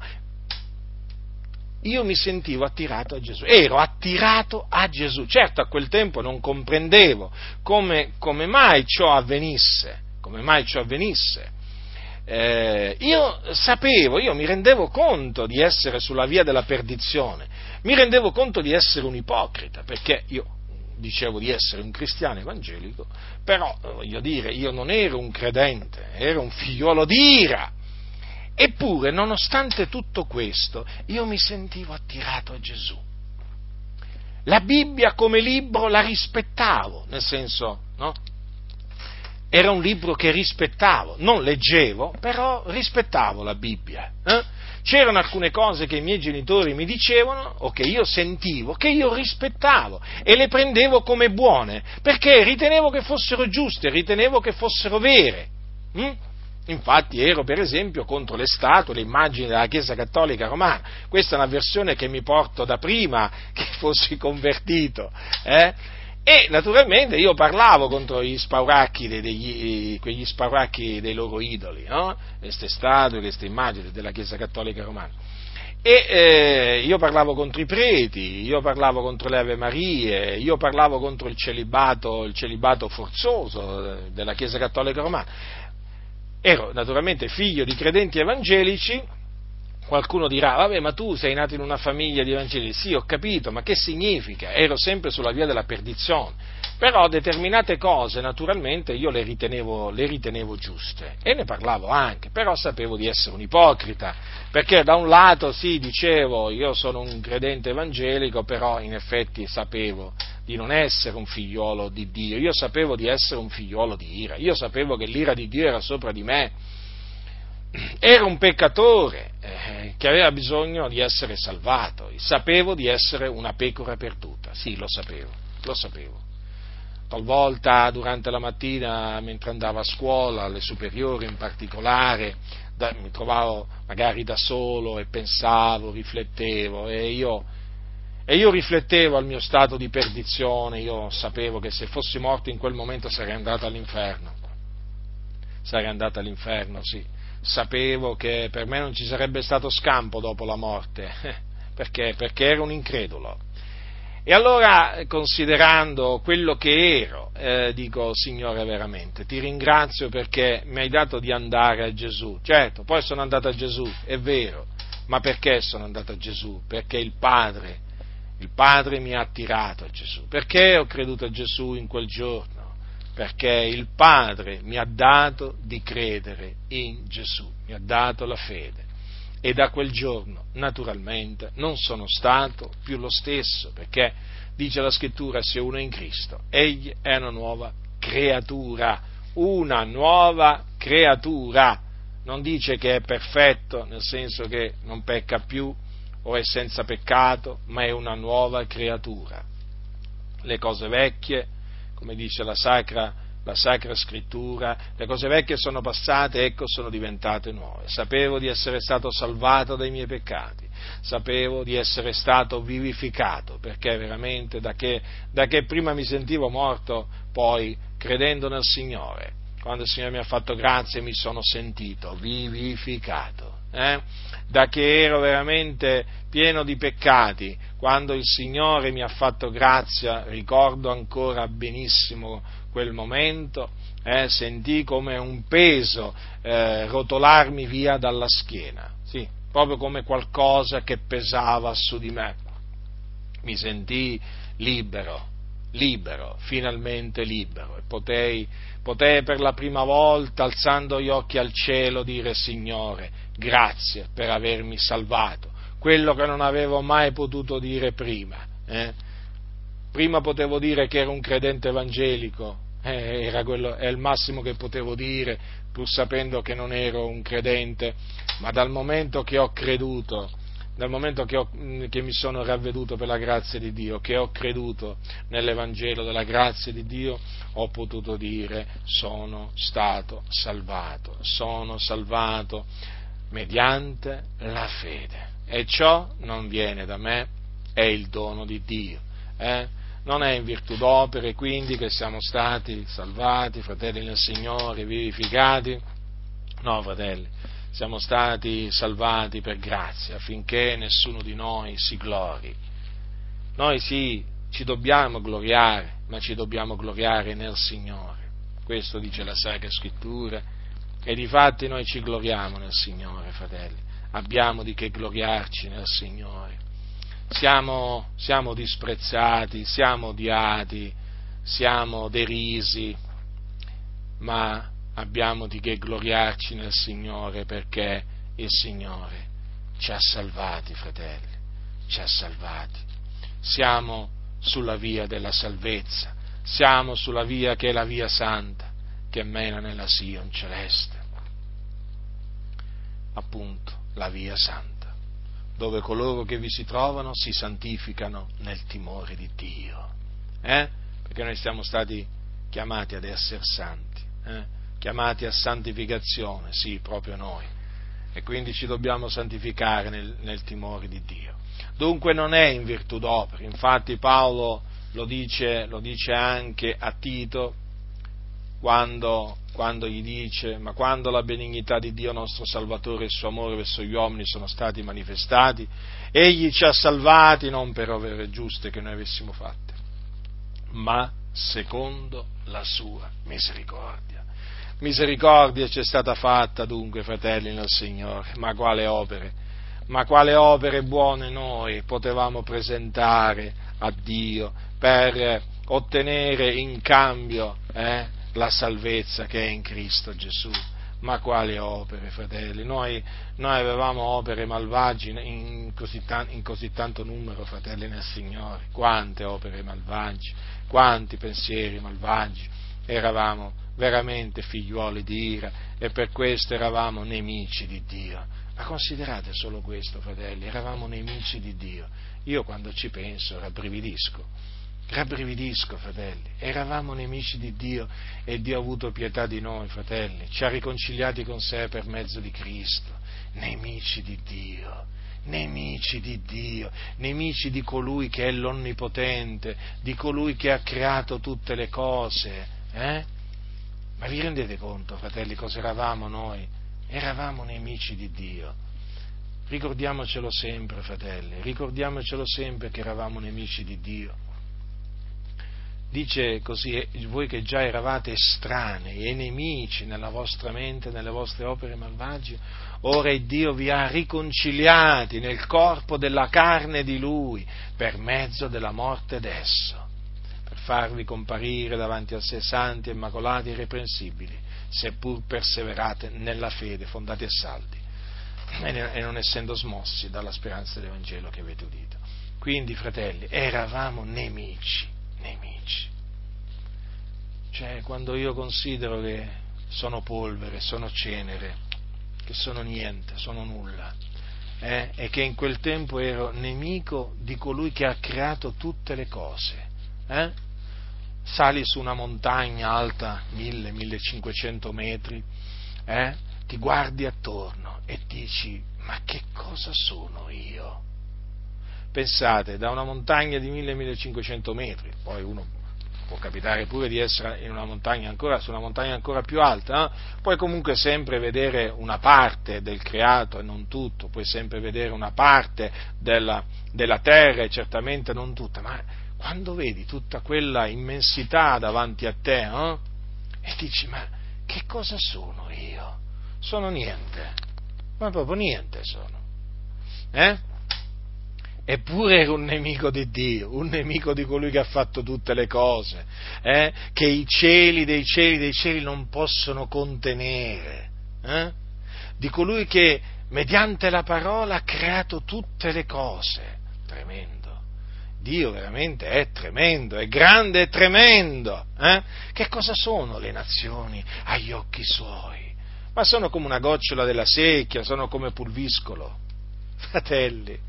Speaker 1: io mi sentivo attirato a Gesù, ero attirato a Gesù. Certo, a quel tempo non comprendevo come, come mai ciò avvenisse, come mai ciò avvenisse. eh, io sapevo, io mi rendevo conto di essere sulla via della perdizione, mi rendevo conto di essere un ipocrita, perché io dicevo di essere un cristiano evangelico, però voglio dire, io non ero un credente, ero un figliuolo di ira. Eppure, nonostante tutto questo, io mi sentivo attirato a Gesù. La Bibbia come libro la rispettavo, nel senso, no? Era un libro che rispettavo, non leggevo, però rispettavo la Bibbia. Eh? C'erano alcune cose che i miei genitori mi dicevano o che io sentivo, che io rispettavo e le prendevo come buone, perché ritenevo che fossero giuste, ritenevo che fossero vere. Hm? Infatti ero per esempio contro le statue, le immagini della Chiesa Cattolica Romana. Questa è una versione che mi porto da prima che fossi convertito. Eh? E naturalmente io parlavo contro gli spauracchi, degli, quegli spauracchi dei loro idoli, no? queste statue, queste immagini della Chiesa Cattolica Romana. E eh, io parlavo contro i preti, io parlavo contro le Ave Marie, io parlavo contro il celibato, il celibato forzoso eh, della Chiesa Cattolica Romana. Ero naturalmente figlio di credenti evangelici, qualcuno dirà, vabbè, ma tu sei nato in una famiglia di evangelici, sì, ho capito, ma che significa? Ero sempre sulla via della perdizione. Però determinate cose, naturalmente, io le ritenevo, le ritenevo giuste e ne parlavo anche, però sapevo di essere un ipocrita, perché da un lato sì, dicevo, io sono un credente evangelico, però in effetti sapevo di non essere un figliolo di Dio, io sapevo di essere un figliolo di ira, io sapevo che l'ira di Dio era sopra di me, ero un peccatore eh, che aveva bisogno di essere salvato, sapevo di essere una pecora perduta, sì, lo sapevo, lo sapevo. Talvolta durante la mattina, mentre andavo a scuola, alle superiori in particolare, da, mi trovavo magari da solo e pensavo, riflettevo e io e io riflettevo al mio stato di perdizione, io sapevo che se fossi morto in quel momento sarei andato all'inferno. Sarei andato all'inferno, sì. Sapevo che per me non ci sarebbe stato scampo dopo la morte, perché? Perché ero un incredulo. E allora, considerando quello che ero, eh, dico, Signore, veramente, ti ringrazio perché mi hai dato di andare a Gesù. Certo, poi sono andato a Gesù, è vero, ma perché sono andato a Gesù? Perché il Padre il Padre mi ha attirato a Gesù. Perché ho creduto a Gesù in quel giorno? Perché il Padre mi ha dato di credere in Gesù, mi ha dato la fede. E da quel giorno, naturalmente, non sono stato più lo stesso, perché dice la scrittura, se uno è in Cristo, egli è una nuova creatura, una nuova creatura. Non dice che è perfetto, nel senso che non pecca più, o è senza peccato, ma è una nuova creatura. Le cose vecchie, come dice la Sacra, la Sacra Scrittura, le cose vecchie sono passate, ecco sono diventate nuove. Sapevo di essere stato salvato dai miei peccati, sapevo di essere stato vivificato, perché veramente da che, da che prima mi sentivo morto, poi credendo nel Signore, quando il Signore mi ha fatto grazia mi sono sentito vivificato. Eh? Da che ero veramente pieno di peccati, quando il Signore mi ha fatto grazia, ricordo ancora benissimo quel momento, eh, sentì come un peso eh, rotolarmi via dalla schiena, sì, proprio come qualcosa che pesava su di me. Mi sentii libero, libero, finalmente libero, e potei, potei per la prima volta, alzando gli occhi al cielo, dire Signore, grazie per avermi salvato, quello che non avevo mai potuto dire prima. Eh? Prima potevo dire che ero un credente evangelico, eh, era, quello, è il massimo che potevo dire, pur sapendo che non ero un credente, ma dal momento che ho creduto, dal momento che, ho, che, mi sono ravveduto per la grazia di Dio, che ho creduto nell'Evangelo della grazia di Dio, ho potuto dire sono stato salvato, sono salvato mediante la fede. E ciò non viene da me, è il dono di Dio. Eh? Non è in virtù d'opere quindi che siamo stati salvati, fratelli nel Signore, vivificati. No, fratelli, siamo stati salvati per grazia, affinché nessuno di noi si glori. Noi sì, ci dobbiamo gloriare, ma ci dobbiamo gloriare nel Signore. Questo dice la Sacra Scrittura E di fatti noi ci gloriamo nel Signore, fratelli. Abbiamo di che gloriarci nel Signore. Siamo, siamo disprezzati, siamo odiati, siamo derisi, ma abbiamo di che gloriarci nel Signore perché il Signore ci ha salvati, fratelli, ci ha salvati. Siamo sulla via della salvezza, siamo sulla via che è la via santa, che mena nella Sion celeste. Appunto, la via santa, dove coloro che vi si trovano si santificano nel timore di Dio. Eh? Perché noi siamo stati chiamati ad essere santi, eh? Chiamati a santificazione, sì, proprio noi. E quindi ci dobbiamo santificare nel, nel timore di Dio. Dunque non è in virtù d'opere, infatti Paolo lo dice, lo dice anche a Tito quando, quando, gli dice, ma quando la benignità di Dio nostro Salvatore e il suo amore verso gli uomini sono stati manifestati, egli ci ha salvati non per opere giuste che noi avessimo fatte, ma secondo la sua misericordia. Misericordia ci è stata fatta dunque, fratelli nel Signore, ma quale opere? Ma quale opere buone noi potevamo presentare a Dio per ottenere in cambio eh, la salvezza che è in Cristo Gesù? Ma quali opere, fratelli? Noi, noi avevamo opere malvagie in così, in così, tanto numero, fratelli nel Signore. Quante opere malvagie, quanti pensieri malvagi. Eravamo veramente figliuoli di ira e per questo eravamo nemici di Dio. Ma considerate solo questo, fratelli, eravamo nemici di Dio. Io quando ci penso rabbrividisco, rabbrividisco, fratelli. Eravamo nemici di Dio e Dio ha avuto pietà di noi, fratelli. Ci ha riconciliati con sé per mezzo di Cristo. Nemici di Dio nemici di Dio, nemici di colui che è l'Onnipotente, di colui che ha creato tutte le cose. Eh? Ma vi rendete conto, fratelli, cosa eravamo noi? Eravamo nemici di Dio. Ricordiamocelo sempre, fratelli, ricordiamocelo sempre che eravamo nemici di Dio. Dice così, voi che già eravate estranei e nemici nella vostra mente, nelle vostre opere malvagie, ora Dio vi ha riconciliati nel corpo della carne di Lui per mezzo della morte d'esso, per farvi comparire davanti a sé santi, immacolati e irreprensibili seppur perseverate nella fede, fondati e saldi, e non essendo smossi dalla speranza dell'Evangelo che avete udito. Quindi, fratelli, eravamo nemici, nemici. Cioè, quando io considero che sono polvere, sono cenere, che sono niente, sono nulla, eh, e che in quel tempo ero nemico di colui che ha creato tutte le cose, eh? sali su una montagna alta 1000-1500 metri, eh, ti guardi attorno e dici ma che cosa sono io? Pensate, da una montagna di 1000-1500 metri, poi uno può capitare pure di essere in una montagna ancora, su una montagna ancora più alta, eh? puoi comunque sempre vedere una parte del creato e non tutto, puoi sempre vedere una parte della, della terra e certamente non tutta, ma quando vedi tutta quella immensità davanti a te, eh, e dici, ma che cosa sono io? Sono niente, ma proprio niente sono. Eh? Eppure ero un nemico di Dio, un nemico di colui che ha fatto tutte le cose, eh? che i cieli dei cieli dei cieli non possono contenere, eh? di colui che mediante la parola ha creato tutte le cose. Tremendo. Dio veramente è tremendo, è grande e tremendo. Eh? Che cosa sono le nazioni agli occhi suoi? Ma sono come una gocciola della secchia, sono come pulviscolo. Fratelli,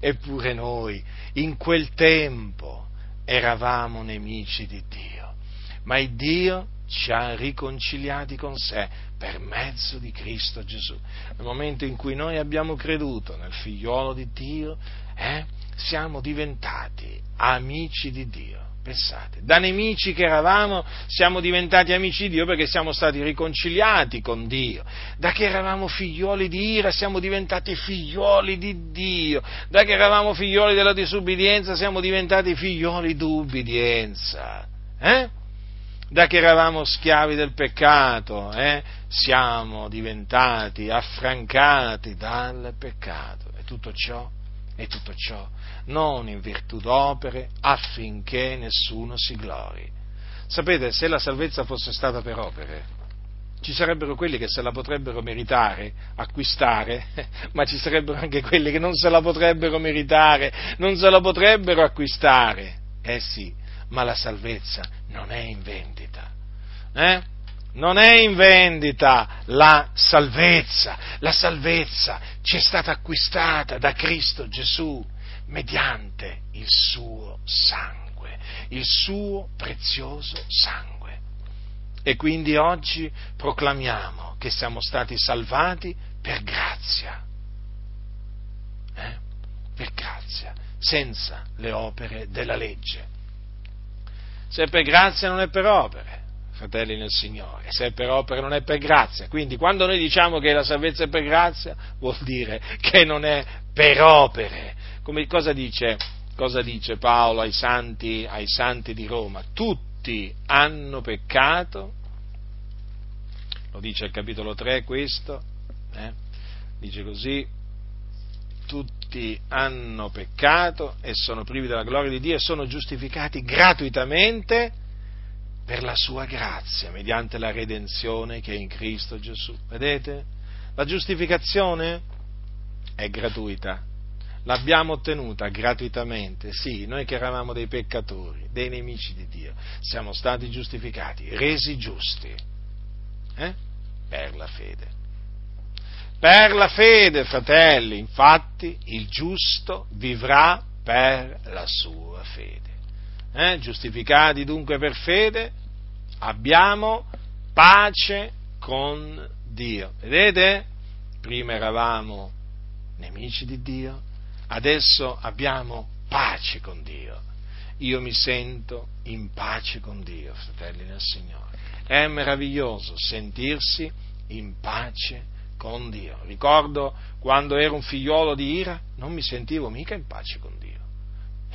Speaker 1: eppure noi in quel tempo eravamo nemici di Dio, ma il Dio ci ha riconciliati con sé per mezzo di Cristo Gesù. Nel momento in cui noi abbiamo creduto nel figliuolo di Dio, eh, siamo diventati amici di Dio. Pensate, da nemici che eravamo siamo diventati amici di Dio perché siamo stati riconciliati con Dio. Da che eravamo figlioli di ira siamo diventati figlioli di Dio. Da che eravamo figlioli della disubbidienza siamo diventati figlioli d'ubbidienza. Eh? da che eravamo schiavi del peccato, eh, siamo diventati affrancati dal peccato. E tutto ciò, e tutto ciò, non in virtù d'opere, affinché nessuno si glori. Sapete, se la salvezza fosse stata per opere, ci sarebbero quelli che se la potrebbero meritare, acquistare, ma ci sarebbero anche quelli che non se la potrebbero meritare, non se la potrebbero acquistare. Eh sì, ma la salvezza non è in vendita. Eh? Non è in vendita la salvezza, la salvezza ci è stata acquistata da Cristo Gesù mediante il suo sangue, il suo prezioso sangue. E quindi oggi proclamiamo che siamo stati salvati per grazia. Eh? Per grazia, senza le opere della legge. Se è per grazia non è per opere, fratelli nel Signore, se è per opere non è per grazia. Quindi quando noi diciamo che la salvezza è per grazia, vuol dire che non è per opere. Come, cosa, dice, cosa dice Paolo ai santi, ai santi di Roma? Tutti tutti hanno peccato, lo dice il capitolo 3 questo, eh? dice così, tutti hanno peccato e sono privi della gloria di Dio e sono giustificati gratuitamente per la sua grazia, mediante la redenzione che è in Cristo Gesù. Vedete? La giustificazione è gratuita, l'abbiamo ottenuta gratuitamente, sì, noi che eravamo dei peccatori, dei nemici di Dio, siamo stati giustificati, resi giusti, eh? per la fede. Per la fede, fratelli, infatti il giusto vivrà per la sua fede. Eh? Giustificati dunque per fede, abbiamo pace con Dio. Vedete? Prima eravamo nemici di Dio, adesso abbiamo pace con Dio. Io mi sento in pace con Dio, fratelli nel Signore. È meraviglioso sentirsi in pace con Dio. Ricordo quando ero un figliolo di ira, non mi sentivo mica in pace con Dio.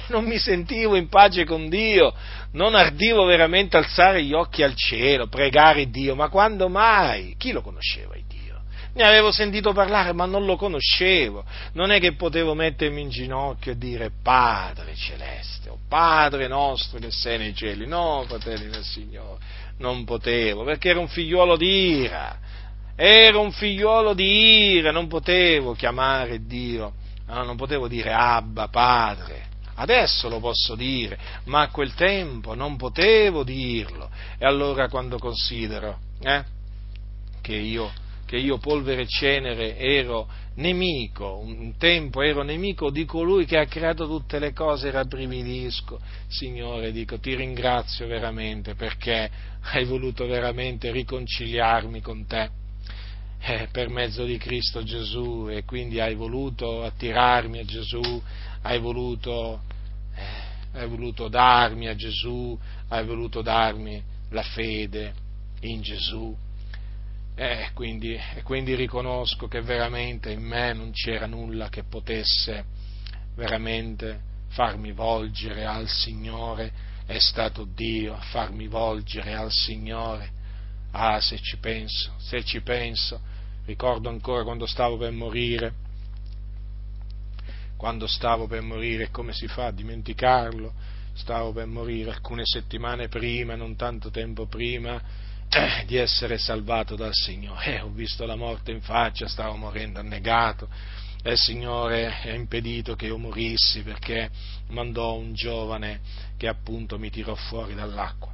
Speaker 1: Non mi sentivo in pace con Dio, non ardivo veramente alzare gli occhi al cielo, pregare Dio, ma quando mai? Chi lo conosceva Dio? Ne avevo sentito parlare, ma non lo conoscevo. Non è che potevo mettermi in ginocchio e dire Padre celeste, o Padre nostro che sei nei cieli. No, fratelli del Signore, non potevo, perché ero un figliuolo di ira. Ero un figliuolo di ira, non potevo chiamare Dio, no, non potevo dire Abba, Padre. Adesso lo posso dire, ma a quel tempo non potevo dirlo. E allora quando considero eh, che io che io polvere e cenere ero nemico, un tempo ero nemico di colui che ha creato tutte le cose, rabbrividisco. Signore, dico, ti ringrazio veramente perché hai voluto veramente riconciliarmi con te. Eh, per mezzo di Cristo Gesù e quindi hai voluto attirarmi a Gesù, hai voluto, eh, hai voluto darmi a Gesù, hai voluto darmi la fede in Gesù. E quindi, e quindi riconosco che veramente in me non c'era nulla che potesse veramente farmi volgere al Signore, è stato Dio a farmi volgere al Signore. Ah, se ci penso, se ci penso, ricordo ancora quando stavo per morire, quando stavo per morire, come si fa a dimenticarlo? Stavo per morire alcune settimane prima, non tanto tempo prima, eh, di essere salvato dal Signore. Eh, ho visto la morte in faccia, stavo morendo annegato e il Signore ha impedito che io morissi perché mandò un giovane che appunto mi tirò fuori dall'acqua.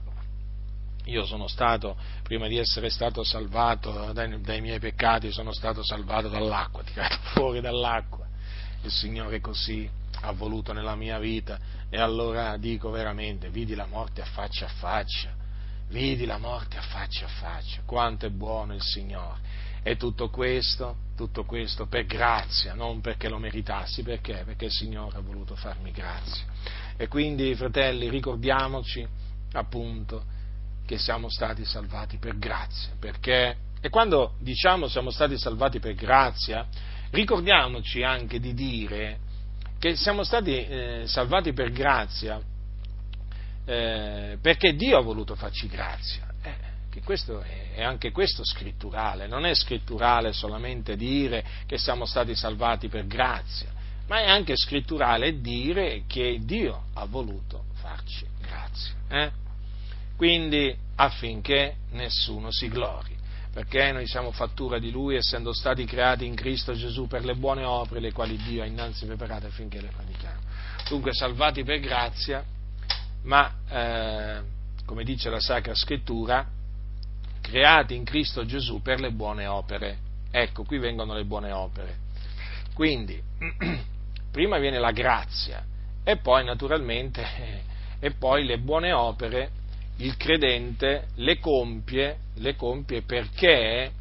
Speaker 1: Io sono stato, prima di essere stato salvato dai, dai miei peccati, sono stato salvato dall'acqua, tirato fuori dall'acqua. Il Signore così ha voluto nella mia vita e allora dico veramente, vidi la morte a faccia a faccia vidi la morte a faccia a faccia, quanto è buono il Signore. E tutto questo, tutto questo per grazia, non perché lo meritassi, perché? Perché il Signore ha voluto farmi grazia. E quindi, fratelli, ricordiamoci appunto che siamo stati salvati per grazia, perché, e quando diciamo siamo stati salvati per grazia, ricordiamoci anche di dire che siamo stati eh, salvati per grazia eh, perché Dio ha voluto farci grazia. Eh, questo è, è, anche questo scritturale, non è scritturale solamente dire che siamo stati salvati per grazia, ma è anche scritturale dire che Dio ha voluto farci grazia. Eh? Quindi affinché nessuno si glori perché noi siamo fattura di Lui, essendo stati creati in Cristo Gesù per le buone opere, le quali Dio ha innanzi preparate affinché le pratichiamo. Dunque salvati per grazia, ma eh, come dice la Sacra Scrittura, creati in Cristo Gesù per le buone opere. Ecco, qui vengono le buone opere. Quindi, prima viene la grazia e poi naturalmente, e poi le buone opere il credente le compie, le compie perché,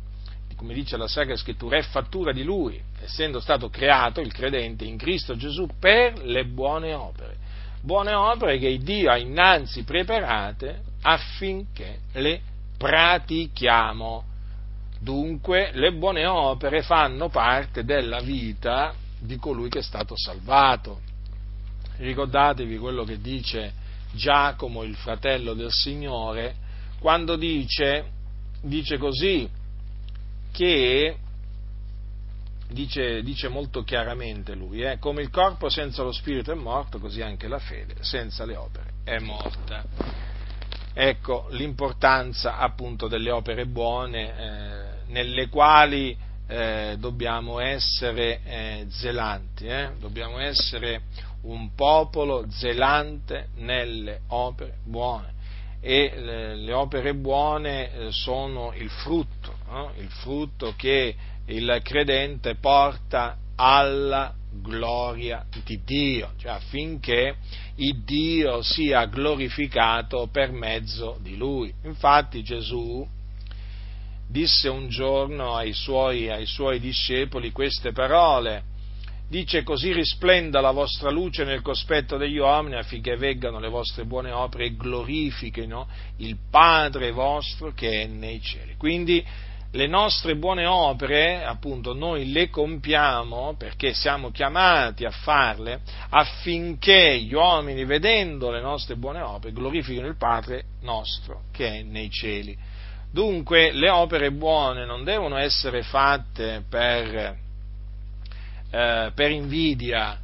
Speaker 1: come dice la Sacra Scrittura, è fattura di lui, essendo stato creato il credente in Cristo Gesù per le buone opere. Buone opere che Dio ha innanzi preparate affinché le pratichiamo. Dunque le buone opere fanno parte della vita di colui che è stato salvato. Ricordatevi quello che dice Giacomo, il fratello del Signore, quando dice, dice così, che dice, dice, molto chiaramente lui, eh, come il corpo senza lo spirito è morto, così anche la fede senza le opere è morta. Ecco l'importanza appunto delle opere buone eh, nelle quali eh, dobbiamo essere eh, zelanti, eh, dobbiamo essere un popolo zelante nelle opere buone e le, le opere buone eh, sono il frutto, no? il frutto che il credente porta alla gloria di Dio, cioè affinché il Dio sia glorificato per mezzo di lui. Infatti Gesù disse un giorno ai suoi, ai suoi discepoli queste parole, dice così risplenda la vostra luce nel cospetto degli uomini affinché veggano le vostre buone opere e glorifichino il Padre vostro che è nei cieli. Quindi le nostre buone opere, appunto, noi le compiamo perché siamo chiamati a farle affinché gli uomini, vedendo le nostre buone opere, glorifichino il Padre nostro che è nei cieli. Dunque le opere buone non devono essere fatte per eh, per invidia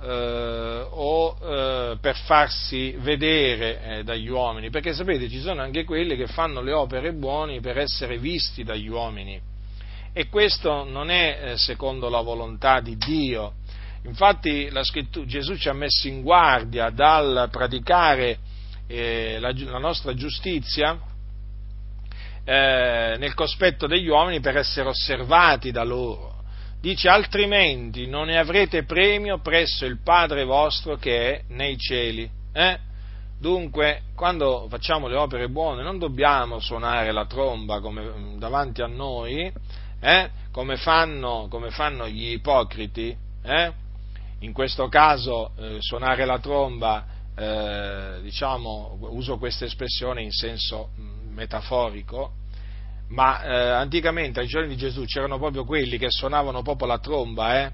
Speaker 1: eh, o eh, per farsi vedere eh, dagli uomini, perché sapete ci sono anche quelli che fanno le opere buone per essere visti dagli uomini. E questo non è eh, secondo la volontà di Dio. Infatti Gesù ci ha messo in guardia dal praticare la, la nostra giustizia nel cospetto degli uomini per essere osservati da loro dice altrimenti non ne avrete premio presso il Padre vostro che è nei cieli. Eh? Dunque, quando facciamo le opere buone non dobbiamo suonare la tromba come, mm, davanti a noi, eh? come, fanno, come, fanno, gli ipocriti. Eh? In questo caso eh, suonare la tromba, eh, diciamo, uso questa espressione in senso mm, metaforico, ma eh, anticamente ai giorni di Gesù c'erano proprio quelli che suonavano proprio la tromba, eh?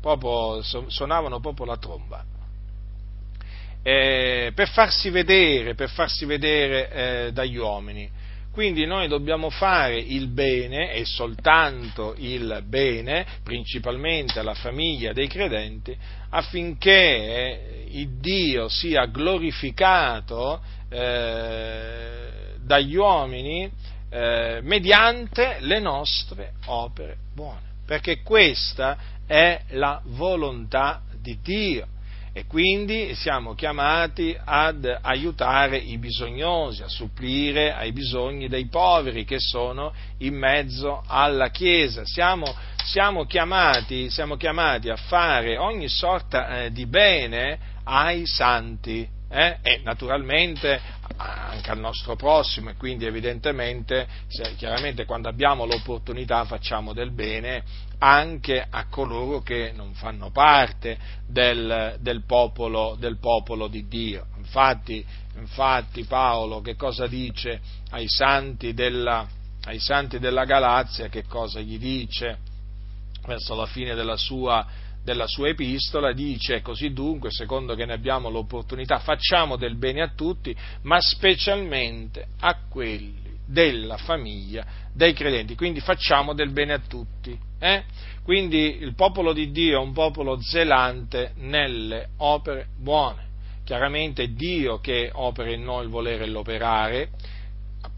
Speaker 1: proprio, suonavano proprio la tromba. Eh, per farsi vedere, per farsi vedere eh, dagli uomini. Quindi noi dobbiamo fare il bene e soltanto il bene, principalmente alla famiglia dei credenti, affinché eh, il Dio sia glorificato eh, dagli uomini eh, mediante le nostre opere buone, perché questa è la volontà di Dio e quindi siamo chiamati ad aiutare i bisognosi, a supplire ai bisogni dei poveri che sono in mezzo alla Chiesa. Siamo, siamo, chiamati, siamo chiamati, a fare ogni sorta eh, di bene ai santi eh? e naturalmente anche al nostro prossimo e quindi evidentemente, chiaramente quando abbiamo l'opportunità facciamo del bene anche a coloro che non fanno parte del, del, popolo, del popolo, di Dio. Infatti, infatti, Paolo che cosa dice ai santi, della, ai santi della Galazia? Che cosa gli dice verso la fine della sua della sua epistola dice così dunque, secondo che ne abbiamo l'opportunità, facciamo del bene a tutti, ma specialmente a quelli della famiglia dei credenti, quindi facciamo del bene a tutti. Eh? Quindi il popolo di Dio è un popolo zelante nelle opere buone. Chiaramente è Dio che opera in noi il volere e l'operare,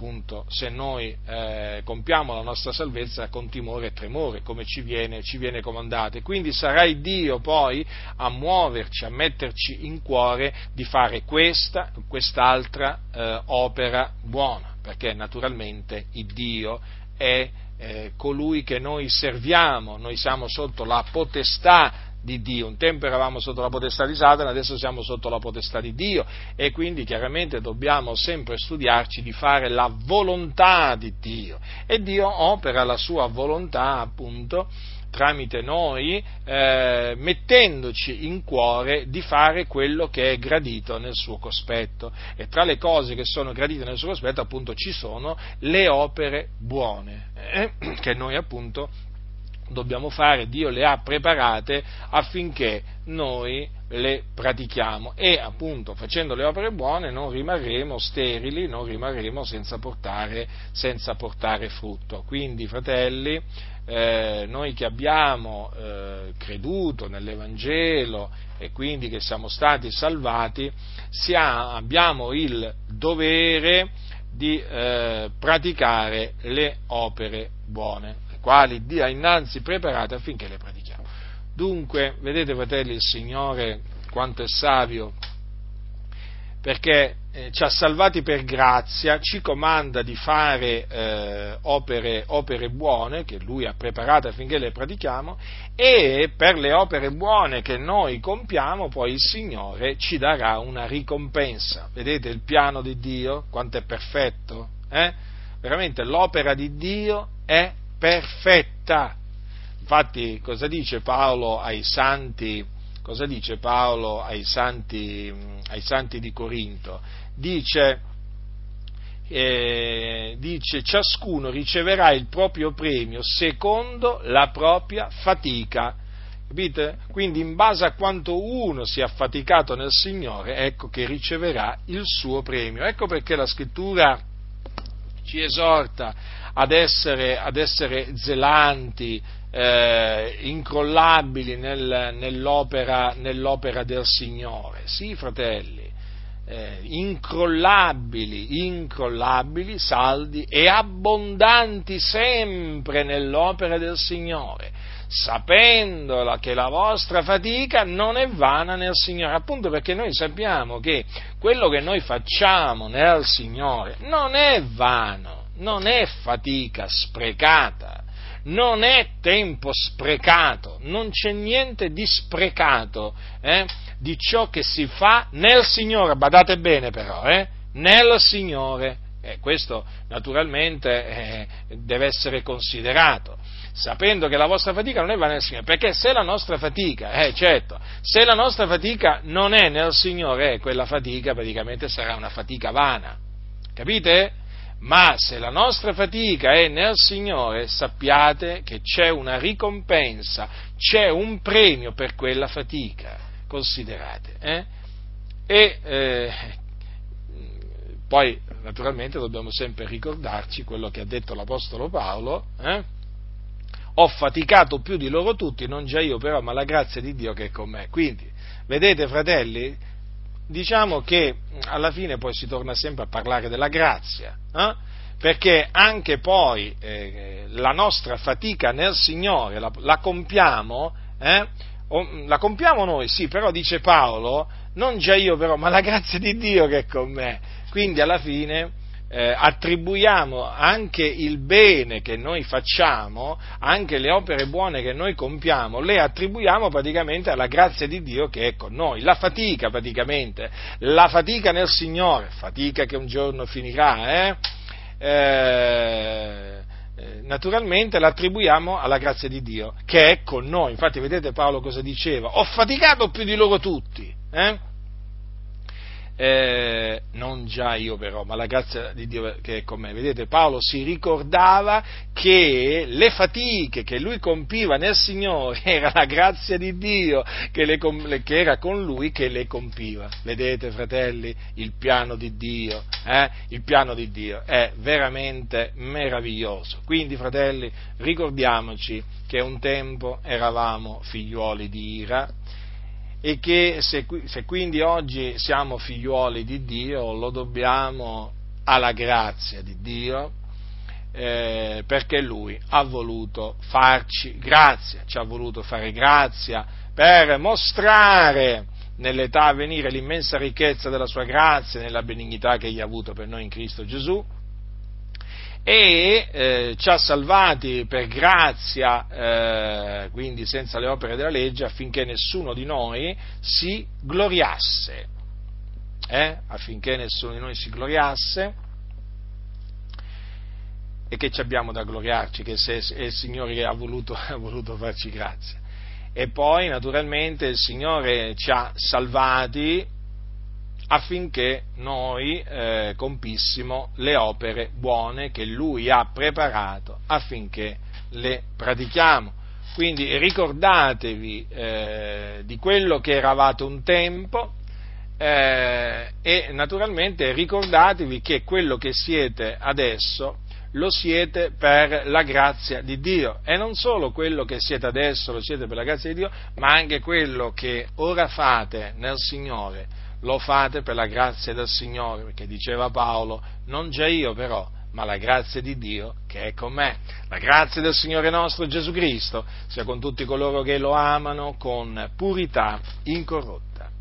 Speaker 1: appunto, se noi eh, compiamo la nostra salvezza con timore e tremore, come ci viene, ci viene comandato. E quindi sarà Dio poi a muoverci, a metterci in cuore di fare questa, quest'altra eh, opera buona, perché naturalmente il Dio è eh, colui che noi serviamo, noi siamo sotto la potestà di Dio. Un tempo eravamo sotto la potestà di Satana, adesso siamo sotto la potestà di Dio e quindi chiaramente dobbiamo sempre studiarci di fare la volontà di Dio e Dio opera la sua volontà appunto tramite noi, eh, mettendoci in cuore di fare quello che è gradito nel suo cospetto. E tra le cose che sono gradite nel suo cospetto, appunto, ci sono le opere buone, eh, che noi appunto dobbiamo fare, Dio le ha preparate affinché noi le pratichiamo e appunto facendo le opere buone non rimarremo sterili, non rimarremo senza portare, senza portare frutto. Quindi fratelli, eh, noi che abbiamo eh, creduto nell'Evangelo e quindi che siamo stati salvati, ha, abbiamo il dovere di eh, praticare le opere buone quali Dio ha innanzi preparate affinché le pratichiamo. Dunque, vedete fratelli, il Signore quanto è savio, perché eh, ci ha salvati per grazia, ci comanda di fare eh, opere, opere, buone che Lui ha preparate affinché le pratichiamo e per le opere buone che noi compiamo poi il Signore ci darà una ricompensa. Vedete il piano di Dio, quanto è perfetto? Eh? Veramente l'opera di Dio è perfetta. Infatti, cosa dice Paolo ai santi? Cosa dice Paolo ai santi, ai santi di Corinto? Dice, eh, dice, ciascuno riceverà il proprio premio secondo la propria fatica. Capite? Quindi in base a quanto uno si è affaticato nel Signore, ecco che riceverà il suo premio. Ecco perché la scrittura ci esorta ad essere, ad essere zelanti, eh, incrollabili nel, nell'opera, nell'opera, del Signore. Sì, fratelli, eh, incrollabili, incrollabili, saldi e abbondanti sempre nell'opera del Signore, sapendo che la vostra fatica non è vana nel Signore, appunto perché noi sappiamo che quello che noi facciamo nel Signore non è vano non è fatica sprecata, non è tempo sprecato, non c'è niente di sprecato eh, di ciò che si fa nel Signore, badate bene però, eh, nel Signore. Eh, questo naturalmente eh, deve essere considerato, sapendo che la vostra fatica non è vana nel Signore, perché se la nostra fatica, eh, certo, se la nostra fatica non è nel Signore, eh, quella fatica praticamente sarà una fatica vana, capite? Ma se la nostra fatica è nel Signore, sappiate che c'è una ricompensa, c'è un premio per quella fatica, considerate. Eh? E eh, poi naturalmente dobbiamo sempre ricordarci quello che ha detto l'Apostolo Paolo, eh? ho faticato più di loro tutti, non già io però, ma la grazia di Dio che è con me. Quindi, vedete fratelli, diciamo che alla fine poi si torna sempre a parlare della grazia, eh? perché anche poi eh, la nostra fatica nel Signore la, la compiamo, eh? o, la compiamo noi, sì, però dice Paolo, non già io però, ma la grazia di Dio che è con me. Quindi alla fine eh, attribuiamo anche il bene che noi facciamo, anche le opere buone che noi compiamo, le attribuiamo praticamente alla grazia di Dio che è con noi. La fatica praticamente, la fatica nel Signore, fatica che un giorno finirà, eh? Eh, eh naturalmente l'attribuiamo alla grazia di Dio che è con noi. Infatti vedete Paolo cosa diceva? Ho faticato più di loro tutti. Eh? non già io però, ma la grazia di Dio che è con me. Vedete, Paolo si ricordava che le fatiche che lui compiva nel Signore era la grazia di Dio che, le, che era con lui che le compiva. Vedete, fratelli, il piano di Dio, eh? il piano di Dio è veramente meraviglioso. Quindi, fratelli, ricordiamoci che un tempo eravamo figliuoli di ira, e che se, se, quindi oggi siamo figliuoli di Dio lo dobbiamo alla grazia di Dio eh, perché Lui ha voluto farci grazia, ci ha voluto fare grazia per mostrare nell'età a venire l'immensa ricchezza della sua grazia, nella benignità che egli ha avuto per noi in Cristo Gesù e eh, ci ha salvati per grazia, eh, quindi senza le opere della legge, affinché nessuno di noi si gloriasse. Eh? Affinché nessuno di noi si gloriasse. E che ci abbiamo da gloriarci? Che se è il Signore che ha voluto, ha voluto farci grazia. E poi, naturalmente, il Signore ci ha salvati affinché noi eh, compissimo le opere buone che Lui ha preparato affinché le pratichiamo. Quindi ricordatevi eh, di quello che eravate un tempo eh, e naturalmente ricordatevi che quello che siete adesso lo siete per la grazia di Dio e non solo quello che siete adesso lo siete per la grazia di Dio, ma anche quello che ora fate nel Signore lo fate per la grazia del Signore, perché diceva Paolo, non già io però, ma la grazia di Dio che è con me. La grazia del Signore nostro Gesù Cristo sia con tutti coloro che lo amano con purità incorrotta.